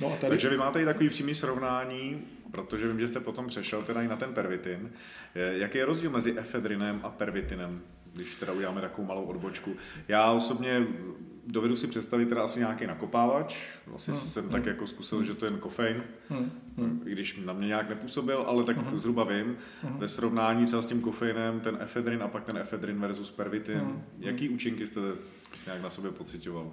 No a tady... Takže vy máte i takový přímý srovnání, protože vím, že jste potom přešel teda i na ten pervitin. Jaký je rozdíl mezi efedrinem a pervitinem, když teda uděláme takovou malou odbočku? Já osobně dovedu si představit teda asi nějaký nakopávač, asi hmm. jsem hmm. tak jako zkusil, že to je jen kofein, hmm. Hmm. i když na mě nějak nepůsobil, ale tak hmm. zhruba vím, hmm. ve srovnání třeba s tím kofeinem, ten efedrin a pak ten efedrin versus pervitin, hmm. jaký účinky jste nějak na sobě pocitoval?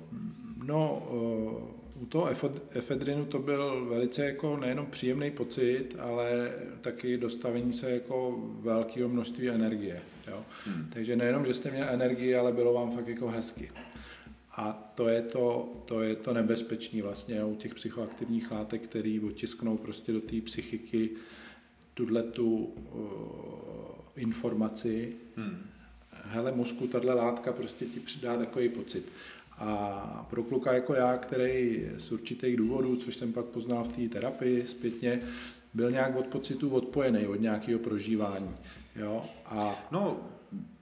No, uh, u toho efedrinu to byl velice jako nejenom příjemný pocit, ale taky dostavení se jako velkého množství energie. Jo? Hmm. Takže nejenom, že jste měl energii, ale bylo vám fakt jako hezky. A to je to, to, je to nebezpečné vlastně u těch psychoaktivních látek, které otisknou prostě do té psychiky tuhle tu uh, informaci. Hmm. Hele, mozku, tahle látka prostě ti přidá takový pocit. A pro kluka jako já, který z určitých důvodů, což jsem pak poznal v té terapii zpětně, byl nějak od pocitu odpojený od nějakého prožívání. Jo? A... No,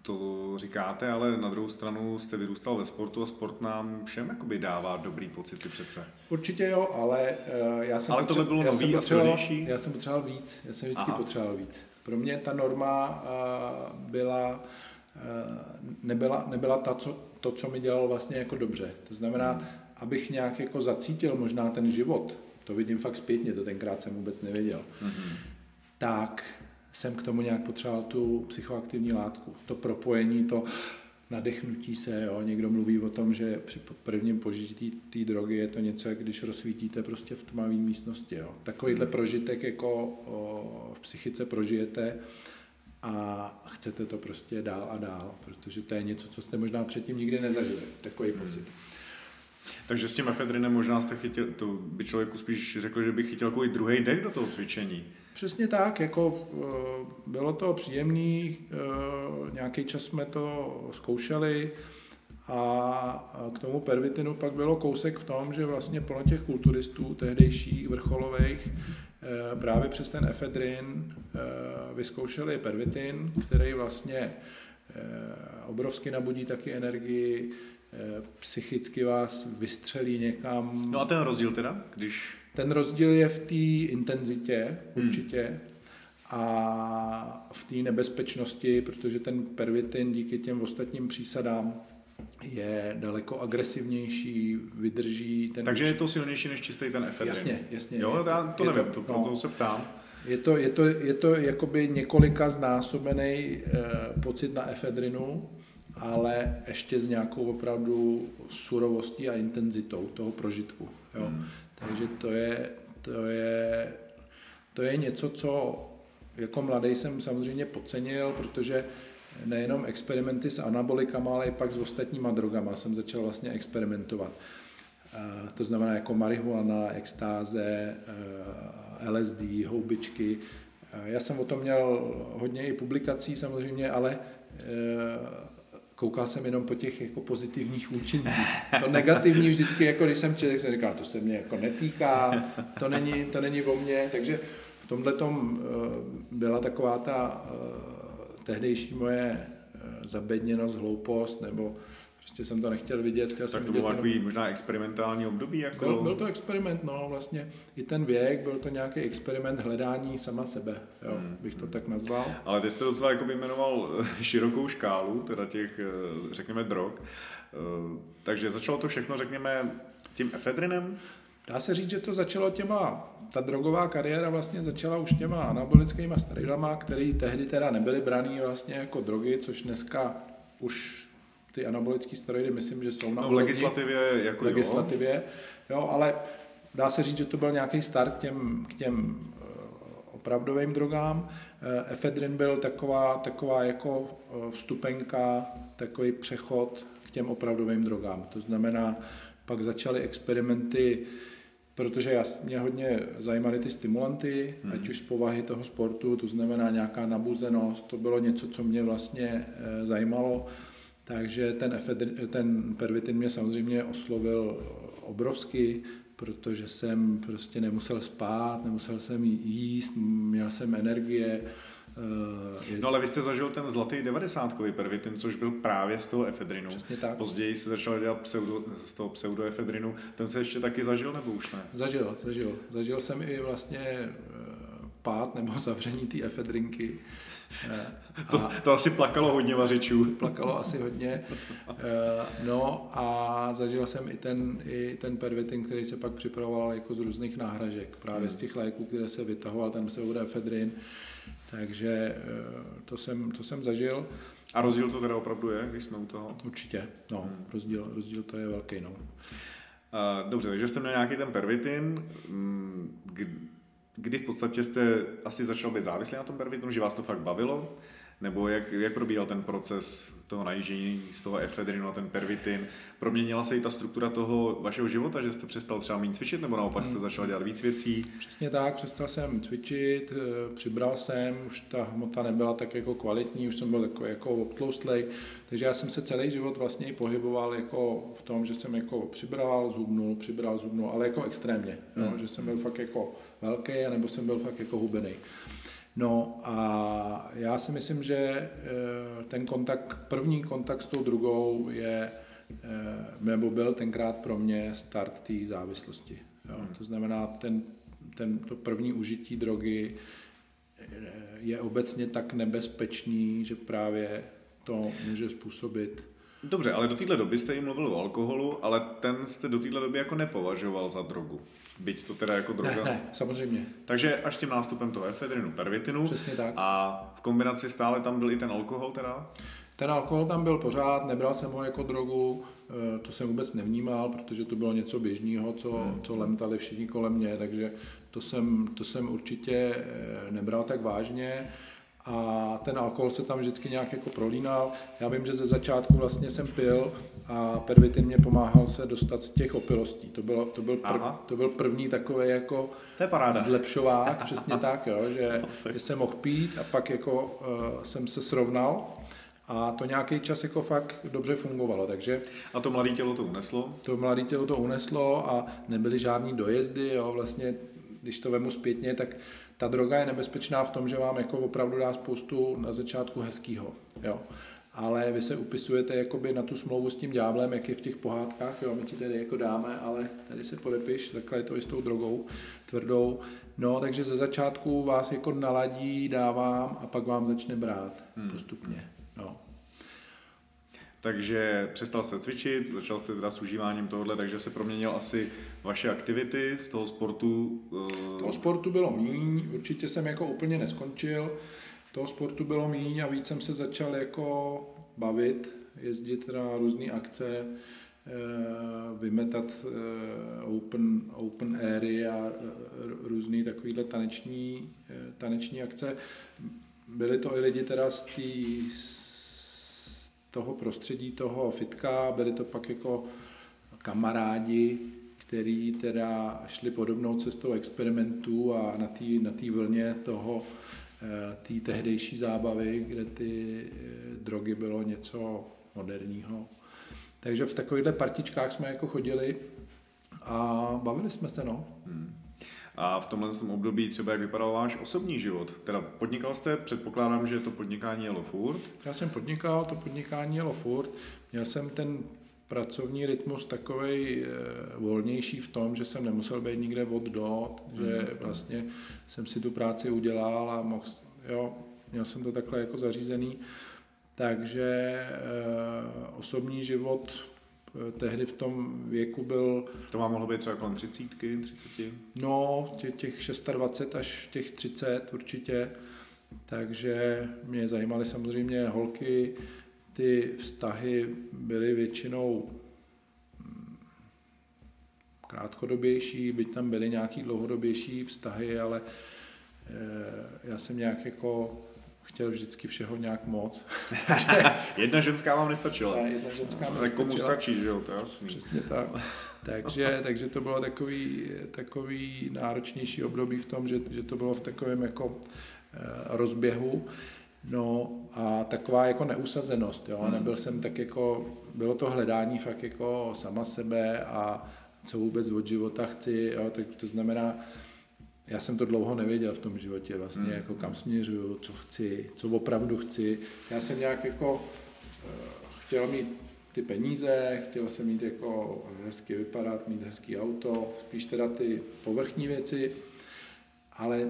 to říkáte, ale na druhou stranu jste vyrůstal ve sportu a sport nám všem jakoby dává dobrý pocity přece. Určitě jo, ale uh, já jsem ale to by bylo nový a silnější? Já jsem potřeboval víc, já jsem vždycky Aha. potřeboval víc. Pro mě ta norma uh, byla, uh, nebyla, nebyla ta, co, to, co mi dělalo vlastně jako dobře. To znamená, hmm. abych nějak jako zacítil možná ten život, to vidím fakt zpětně, to tenkrát jsem vůbec nevěděl, hmm. tak jsem k tomu nějak potřeboval tu psychoaktivní látku, to propojení, to nadechnutí se, jo. někdo mluví o tom, že při prvním požití té drogy je to něco, jak když rozsvítíte prostě v tmavé místnosti. Jo. Takovýhle prožitek jako o, v psychice prožijete a chcete to prostě dál a dál, protože to je něco, co jste možná předtím nikdy nezažili, takový hmm. pocit. Takže s tím efedrinem možná jste chytil, to by člověku spíš řekl, že by chytil takový druhý dech do toho cvičení. Přesně tak, jako eh, bylo to příjemný, eh, nějaký čas jsme to zkoušeli a k tomu pervitinu pak bylo kousek v tom, že vlastně plno těch kulturistů tehdejších vrcholových právě přes ten efedrin vyzkoušeli pervitin, který vlastně obrovsky nabudí taky energii, psychicky vás vystřelí někam. No a ten rozdíl teda, když ten rozdíl je v té intenzitě hmm. určitě hmm. a v té nebezpečnosti, protože ten pervitin díky těm ostatním přísadám je daleko agresivnější, vydrží ten... Takže je to silnější než čistý ten efedrin. Jasně, jasně. Jo, já to nevím, to, to, no, se ptám. Je to, je to, je to jakoby několika znásobený eh, pocit na efedrinu, ale ještě s nějakou opravdu surovostí a intenzitou toho prožitku. Jo. Hmm. Takže to je, to je, to je něco, co jako mladý jsem samozřejmě podcenil, protože nejenom experimenty s anabolikama, ale i pak s ostatníma drogama jsem začal vlastně experimentovat. To znamená jako marihuana, extáze, LSD, houbičky. Já jsem o tom měl hodně i publikací samozřejmě, ale koukal jsem jenom po těch jako pozitivních účincích. To negativní vždycky, jako když jsem člověk, jsem říkal, to se mě jako netýká, to není, to není o mně, takže v tomhle tom eh, byla taková ta eh, tehdejší moje eh, zabedněnost, hloupost, nebo Prostě jsem to nechtěl vidět. Chtěl tak to bylo takový jenom... možná experimentální období? Jako... Byl, byl, to experiment, no vlastně i ten věk, byl to nějaký experiment hledání sama sebe, jo, hmm. bych to tak nazval. Ale ty jste docela jako jmenoval eh, širokou škálu, teda těch, eh, řekněme, drog. Takže začalo to všechno, řekněme, tím efedrinem? Dá se říct, že to začalo těma, ta drogová kariéra vlastně začala už těma anabolickými steroidama, které tehdy teda nebyly braný vlastně jako drogy, což dneska už ty anabolické steroidy, myslím, že jsou na no, v legislativě jako legislativě, jo. jo, ale dá se říct, že to byl nějaký start k těm, k těm eh, opravdovým drogám. Eh, efedrin byl taková, taková jako eh, vstupenka, takový přechod k těm opravdovým drogám. To znamená, pak začaly experimenty, protože já, mě hodně zajímaly ty stimulanty, hmm. ať už z povahy toho sportu, to znamená nějaká nabuzenost, to bylo něco, co mě vlastně zajímalo. Takže ten, efedrin, ten pervitin mě samozřejmě oslovil obrovsky, protože jsem prostě nemusel spát, nemusel jsem jíst, měl jsem energie. Uh, no ale vy jste zažil ten zlatý 90 pervitin, což byl právě z toho efedrinu. Přesně tak. Později se začal dělat pseudo, z toho pseudoefedrinu. Ten se ještě taky zažil nebo už ne? Zažil, zažil. Zažil jsem i vlastně eh, pád nebo *laughs* zavření té efedrinky. To, to asi plakalo hodně vařičů. Plakalo asi hodně. Eh, no a zažil jsem i ten, i ten pervitin, který se pak připravoval jako z různých náhražek. Právě hmm. z těch léků, které se vytahoval ten pseudoefedrin. Takže eh, to jsem, to jsem zažil. A rozdíl to teda opravdu je, když jsme u toho? Určitě, no, hmm. rozdíl, rozdíl to je velký, no. Uh, dobře, takže jste měl nějaký ten pervitin, mm, kdy v podstatě jste asi začal být závislý na tom pervitinu, že vás to fakt bavilo? Nebo jak, jak probíhal ten proces toho najíždění z toho efedrinu na ten pervitin? Proměnila se i ta struktura toho vašeho života, že jste přestal třeba méně cvičit, nebo naopak jste hmm. začal dělat víc věcí? Přesně tak, přestal jsem cvičit, eh, přibral jsem, už ta hmota nebyla tak jako kvalitní, už jsem byl takový jako obtloustlej, takže já jsem se celý život vlastně i pohyboval jako v tom, že jsem jako přibral, zubnul, přibral, zubnul, ale jako extrémně, hmm. jo, že jsem byl fakt jako velký, anebo jsem byl fakt jako hubený. No a já si myslím, že eh, ten kontakt, první kontakt s tou drogou je, eh, nebo byl tenkrát pro mě start té závislosti. Jo. Hmm. To znamená, ten, ten, to první užití drogy eh, je obecně tak nebezpečný, že právě to může způsobit Dobře, ale do téhle doby jste jim mluvil o alkoholu, ale ten jste do téhle doby jako nepovažoval za drogu. Byť to teda jako droga. Ne, ne, samozřejmě. Takže až tím nástupem toho efedrinu, pervitinu. Přesně tak. A v kombinaci stále tam byl i ten alkohol teda? Ten alkohol tam byl pořád, nebral jsem ho jako drogu, eh, to jsem vůbec nevnímal, protože to bylo něco běžného, co, hmm. co lemtali všichni kolem mě, takže to jsem, to jsem určitě eh, nebral tak vážně a ten alkohol se tam vždycky nějak jako prolínal. Já vím, že ze začátku vlastně jsem pil a pervitin mě pomáhal se dostat z těch opilostí. To, bylo, to, byl, prv, to byl první takový jako to je paráda. zlepšovák, *laughs* přesně tak, jo, že, že jsem mohl pít a pak jako uh, jsem se srovnal a to nějaký čas jako fakt dobře fungovalo, takže... A to mladé tělo to uneslo? To mladé tělo to uneslo a nebyly žádný dojezdy, jo, vlastně když to vemu zpětně, tak ta droga je nebezpečná v tom, že vám jako opravdu dá spoustu na začátku hezkýho, jo. Ale vy se upisujete jakoby na tu smlouvu s tím ďáblem, jak je v těch pohádkách, jo, my ti tady jako dáme, ale tady se podepiš, takhle je to i s tou drogou tvrdou. No, takže ze začátku vás jako naladí, dávám a pak vám začne brát hmm. postupně. Takže přestal jste cvičit, začal jste teda s užíváním tohohle, takže se proměnil asi vaše aktivity z toho sportu? Uh... Toho sportu bylo míň, určitě jsem jako úplně neskončil. Toho sportu bylo míň a víc jsem se začal jako bavit, jezdit na různé akce, eh, vymetat eh, open, open airy a různé takovéhle taneční, taneční akce. Byli to i lidi teda z té toho prostředí toho fitka, byli to pak jako kamarádi, který teda šli podobnou cestou experimentů a na té na tý vlně toho, eh, té tehdejší zábavy, kde ty eh, drogy bylo něco moderního. Takže v takovýchhle partičkách jsme jako chodili a bavili jsme se, no. Hmm. A v tomhle tom období třeba jak vypadal váš osobní život? Teda podnikal jste, předpokládám, že to podnikání jelo furt? Já jsem podnikal, to podnikání jelo furt. Měl jsem ten pracovní rytmus takový e, volnější v tom, že jsem nemusel být nikde od do, že hmm. vlastně jsem si tu práci udělal a mohl, jo, měl jsem to takhle jako zařízený. Takže e, osobní život Eh, tehdy v tom věku byl... To má mohlo být třeba kolem 30, 30? No, těch, těch 26 až těch 30 určitě. Takže mě zajímaly samozřejmě holky, ty vztahy byly většinou hm, krátkodobější, byť tam byly nějaký dlouhodobější vztahy, ale eh, já jsem nějak jako chtěl vždycky všeho nějak moc. *laughs* jedna ženská vám nestačila. Ne, jedna ženská mi komu stačí, že jo, to jasný. Přesně tak. takže, *laughs* takže to bylo takový, takový náročnější období v tom, že, že to bylo v takovém jako eh, rozběhu. No a taková jako neusazenost, jo. Hmm. Nebyl jsem tak jako, bylo to hledání fakt jako sama sebe a co vůbec od života chci, jo. Tak to znamená, já jsem to dlouho nevěděl v tom životě vlastně, hmm. jako kam směřuju, co chci, co opravdu chci. Já jsem nějak jako uh, chtěl mít ty peníze, chtěl jsem mít jako hezky vypadat, mít hezký auto, spíš teda ty povrchní věci, ale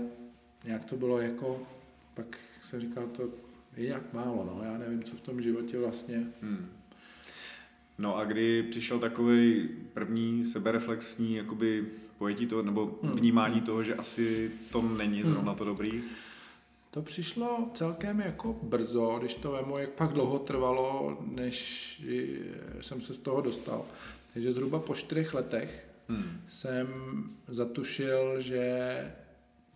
nějak to bylo jako, pak jsem říkal, to je nějak málo, no, já nevím, co v tom životě vlastně. Hmm. No a kdy přišel takový první sebereflexní jakoby pojetí toho, nebo hmm. vnímání toho, že asi to není hmm. zrovna to dobrý? To přišlo celkem jako brzo, když to vemu, jak pak dlouho trvalo, než jsem se z toho dostal. Takže zhruba po čtyřech letech hmm. jsem zatušil, že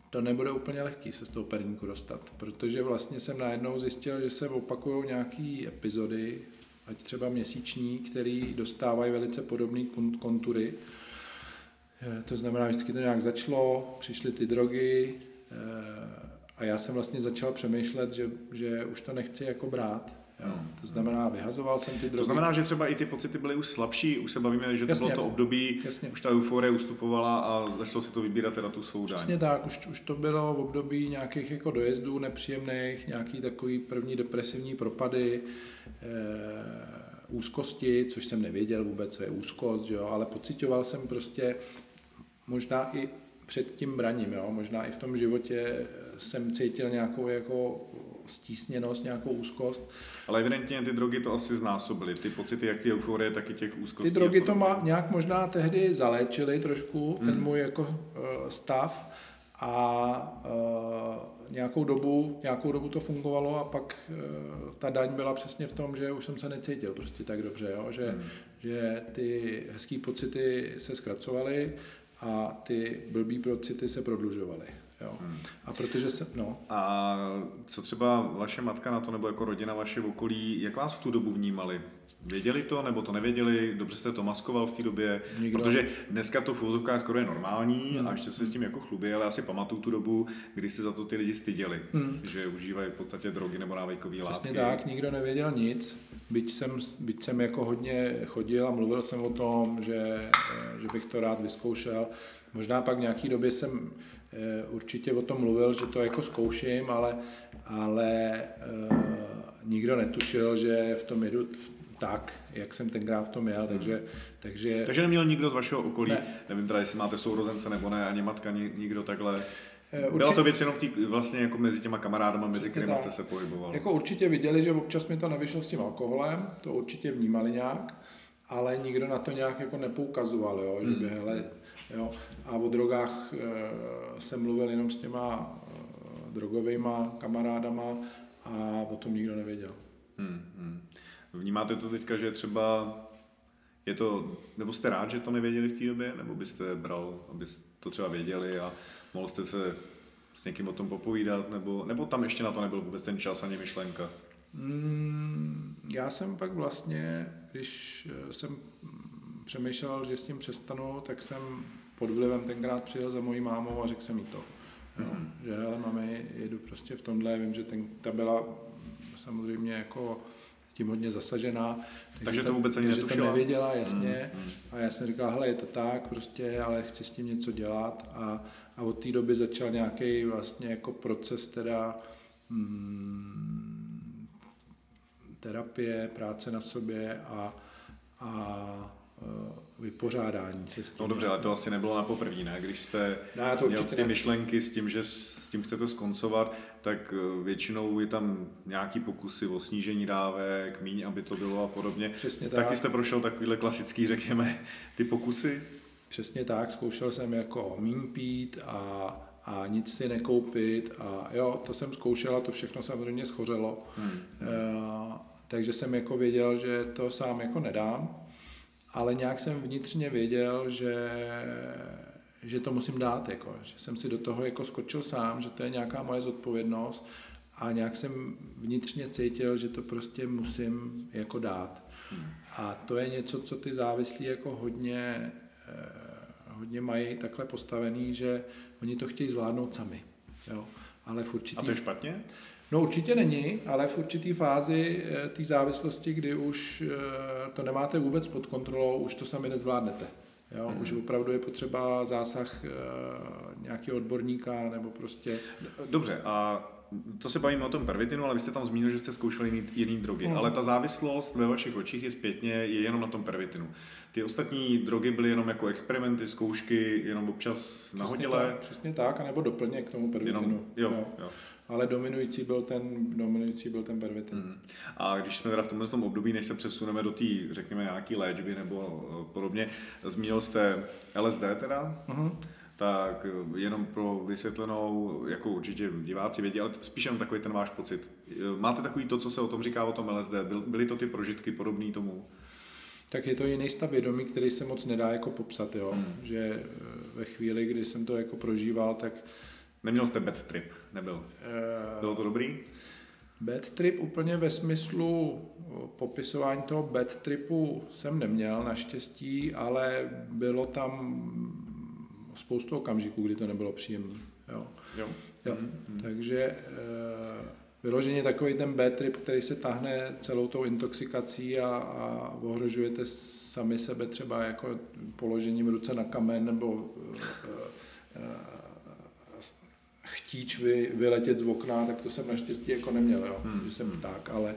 to nebude úplně lehký se z toho perníku dostat, protože vlastně jsem najednou zjistil, že se opakují nějaké epizody, ať třeba měsíční, které dostávají velice podobné kontury. Eh, to znamená, vždycky to nějak začalo, přišly ty drogy eh, a já jsem vlastně začal přemýšlet, že, že už to nechci jako brát, Jo. Hmm. To znamená, vyhazoval jsem ty drogy. To znamená, že třeba i ty pocity byly už slabší, už se bavíme, že to jasně, bylo to období, jasně. už ta euforie ustupovala a začalo se to vybírat teda tu svou daň. Přesně tak, už, už to bylo v období nějakých jako dojezdů nepříjemných, nějaký takový první depresivní propady, e, úzkosti, což jsem nevěděl vůbec, co je úzkost, jo, ale pocitoval jsem prostě možná i před tím braním, jo, možná i v tom životě jsem cítil nějakou jako stísněnost, nějakou úzkost. Ale evidentně ty drogy to asi znásobily, ty pocity, jak ty euforie, tak i těch úzkostí. Ty drogy to má, nějak možná tehdy zaléčily trošku, hmm. ten můj jako uh, stav a uh, nějakou dobu, nějakou dobu to fungovalo a pak uh, ta daň byla přesně v tom, že už jsem se necítil prostě tak dobře, jo? Že, hmm. že ty hezké pocity se zkracovaly a ty blbý pocity se prodlužovaly. Jo. Hmm. A protože se, no. A co třeba vaše matka na to, nebo jako rodina vaše v okolí, jak vás v tu dobu vnímali? Věděli to, nebo to nevěděli? Dobře jste to maskoval v té době? Nikdo. Protože dneska to v úzovkách skoro je normální hmm. a ještě se s tím jako chlubí, ale asi pamatuju tu dobu, kdy se za to ty lidi styděli, hmm. že užívají v podstatě drogy nebo návykové látky. Přesně tak, nikdo nevěděl nic. Byť jsem, byť jsem jako hodně chodil a mluvil jsem o tom, že, že bych to rád vyzkoušel. Možná pak v nějaký době jsem určitě o tom mluvil, že to jako zkouším, ale, ale uh, nikdo netušil, že v tom jedu tak, jak jsem tenkrát v tom jel, takže... Hmm. Takže, takže neměl nikdo z vašeho okolí, ne. nevím teda, jestli máte sourozence nebo ne, ani matka, nikdo takhle... Určitě, eh, Byla to věc jenom v tý, vlastně jako mezi těma kamarádama, mezi kterými jste se pohyboval. Jako určitě viděli, že občas mi to nevyšlo s tím alkoholem, to určitě vnímali nějak, ale nikdo na to nějak jako nepoukazoval, jo, že by, hmm. hele, Jo? A o drogách e, jsem mluvil jenom s těma e, drogovými kamarádama a o tom nikdo nevěděl. Hmm, hmm. Vnímáte to teďka, že třeba je to, nebo jste rád, že to nevěděli v té době, nebo byste bral, abyste to třeba věděli a mohl jste se s někým o tom popovídat, nebo, nebo tam ještě na to nebyl vůbec ten čas ani myšlenka? Hmm, já jsem pak vlastně, když e, jsem přemýšlel, že s tím přestanu, tak jsem pod vlivem tenkrát přijel za mojí mámou a řekl jsem jí to. Jo, mm-hmm. Že hele mami, jedu prostě v tomhle, vím, že ten, ta byla samozřejmě jako tím hodně zasažená. Takže, takže to vůbec ani netušila? to nevěděla, jasně. Mm, hmm A já jsem říkal, hele, je to tak prostě, ale chci s tím něco dělat. A, a od té doby začal nějaký vlastně jako proces teda mm, terapie, práce na sobě a, a vypořádání se s tím. No dobře, ale to asi nebylo na poprvé, ne? Když jste ne, to měl ty ne. myšlenky s tím, že s tím chcete skoncovat, tak eh, většinou je tam nějaký pokusy o snížení dávek, míň, aby to bylo a podobně. Přesně tak. Taky jste prošel takovýhle klasický, *laughs* řekněme, ty pokusy? Přesně tak, zkoušel jsem jako míň pít a, a nic si nekoupit a jo, to jsem zkoušel a to všechno samozřejmě schořelo. Hmm. E, takže jsem jako věděl, že to sám jako nedám ale nějak jsem vnitřně věděl, že, že to musím dát, jako, že jsem si do toho jako skočil sám, že to je nějaká moje zodpovědnost a nějak jsem vnitřně cítil, že to prostě musím jako dát. Hmm. A to je něco, co ty závislí jako hodně, eh, hodně mají takhle postavený, že oni to chtějí zvládnout sami. Jo. Ale v určitý... A to je špatně? No určitě není, ale v určitý fázi eh, té závislosti, kdy už eh, to nemáte vůbec pod kontrolou, už to sami nezvládnete. Jo? Hmm. Už opravdu je potřeba zásah eh, nějakého odborníka nebo prostě... Dobře, a to se bavíme o tom pervitinu, ale vy jste tam zmínil, že jste zkoušeli jiný, jiný drogy, hmm. ale ta závislost ve vašich očích je zpětně je jenom na tom pervitinu. Ty ostatní drogy byly jenom jako experimenty, zkoušky, jenom občas přesně nahodilé? Tak, přesně tak, anebo doplněk k tomu pervitinu. Jenom, jo, jo. jo ale dominující byl ten, dominující byl ten pervitin. Mm. A když jsme teda v tomhle tom období, než se přesuneme do té, řekněme, nějaké léčby nebo eh, podobně, zmínil jste LSD teda, mm-hmm. Tak eh, jenom pro vysvětlenou, jako určitě diváci vědí, ale spíš jenom takový ten váš pocit. Eh, máte takový to, co se o tom říká, o tom LSD? Byly to ty prožitky podobné tomu? tak je to jiný stav vědomí, který se moc nedá jako popsat, jo? Hmm. že ve chvíli, kdy jsem to jako prožíval, tak Neměl jste bad trip, nebyl? Eh, Bylo to dobrý? Bad trip úplně ve smyslu popisování toho bad tripu jsem neměl naštěstí, ale bylo tam spoustu okamžiků, kdy to nebylo příjemné. Jo. Jo. Jo. Mm-hmm. Takže, vyloženě takový ten B-trip, který se tahne celou tou intoxikací a, a ohrožujete sami sebe třeba jako položením ruce na kamen nebo uh, uh, chtíč vy, vyletět z okna, tak to jsem naštěstí jako neměl, jo, hmm. že jsem hmm. tak, ale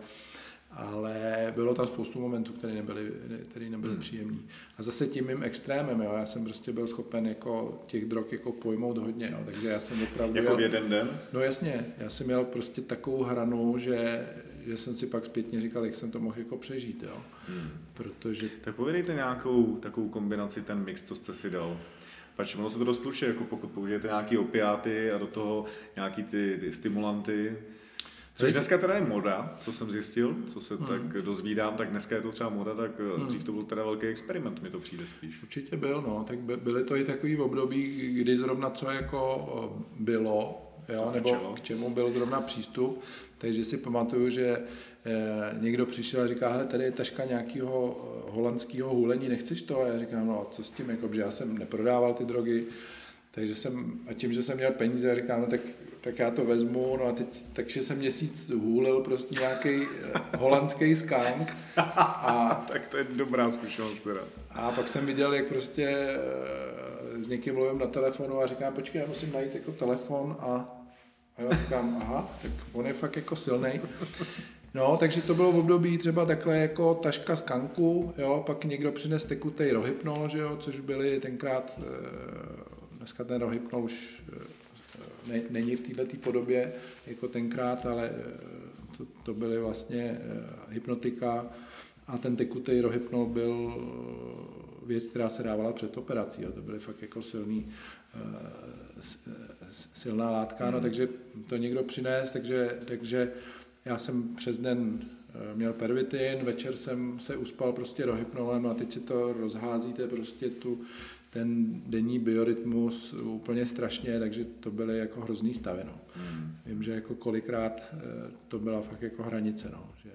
ale bylo tam spoustu momentů, které nebyly, které nebyly hmm. příjemné. A zase tím mým extrémem, jo, já jsem prostě byl schopen jako těch drog jako pojmout hodně, jo, takže já jsem opravdu... Jako v jeden den? No jasně, já jsem měl prostě takovou hranu, že, že jsem si pak zpětně říkal, jak jsem to mohl jako přežít, jo. Hmm. Protože... Tak povědejte nějakou takovou kombinaci, ten mix, co jste si dal. Pač ono se to dost jako pokud použijete nějaký opiáty a do toho nějaký ty, ty stimulanty, Což dneska teda je moda, co jsem zjistil, co se hmm. tak dozvídám, tak dneska je to třeba moda, tak eh, hmm. dřív to byl teda velký experiment, mi to přijde spíš. Určitě byl, no, tak byly to i takový období, kdy zrovna co jako eh, bylo, jo, nebo k čemu byl zrovna přístup, takže si pamatuju, že eh, někdo přišel a říká, hele, tady je taška nějakého holandského hůlení, nechceš to? A já říkám, no a co s tím, jako, že já jsem neprodával ty drogy, takže jsem, a tím, že jsem měl peníze, říkám, no tak tak já to vezmu, no a teď, takže jsem měsíc hůlil prostě nějaký eh, holandský skank. A, *laughs* tak to je dobrá zkušenost teda. A pak jsem viděl, jak prostě eh, s někým mluvím na telefonu a říkám, počkej, já musím najít jako telefon a, a já říkám, aha, tak on je fakt jako silný. No, takže to bylo v období třeba takhle jako taška z kanku, jo, pak někdo přines tekutej rohypnol, že jo, což byly tenkrát, eh, dneska ten rohypnol už ne, není v této podobě jako tenkrát, ale eh, to, to byly vlastně eh, hypnotika a ten tekutý rohypnol byl eh, věc, která se dávala před operací. A to byly fakt jako silný, silná látka, no, hmm. takže to někdo přinést, takže, takže já jsem přes den měl pervitin, večer jsem se uspal prostě rohypnolem no a teď si to rozházíte prostě tu, ten denní biorytmus úplně strašně, takže to byly jako hrozný stavy. No. Hmm. Vím, že jako kolikrát eh, to byla fakt jako hranice, no, že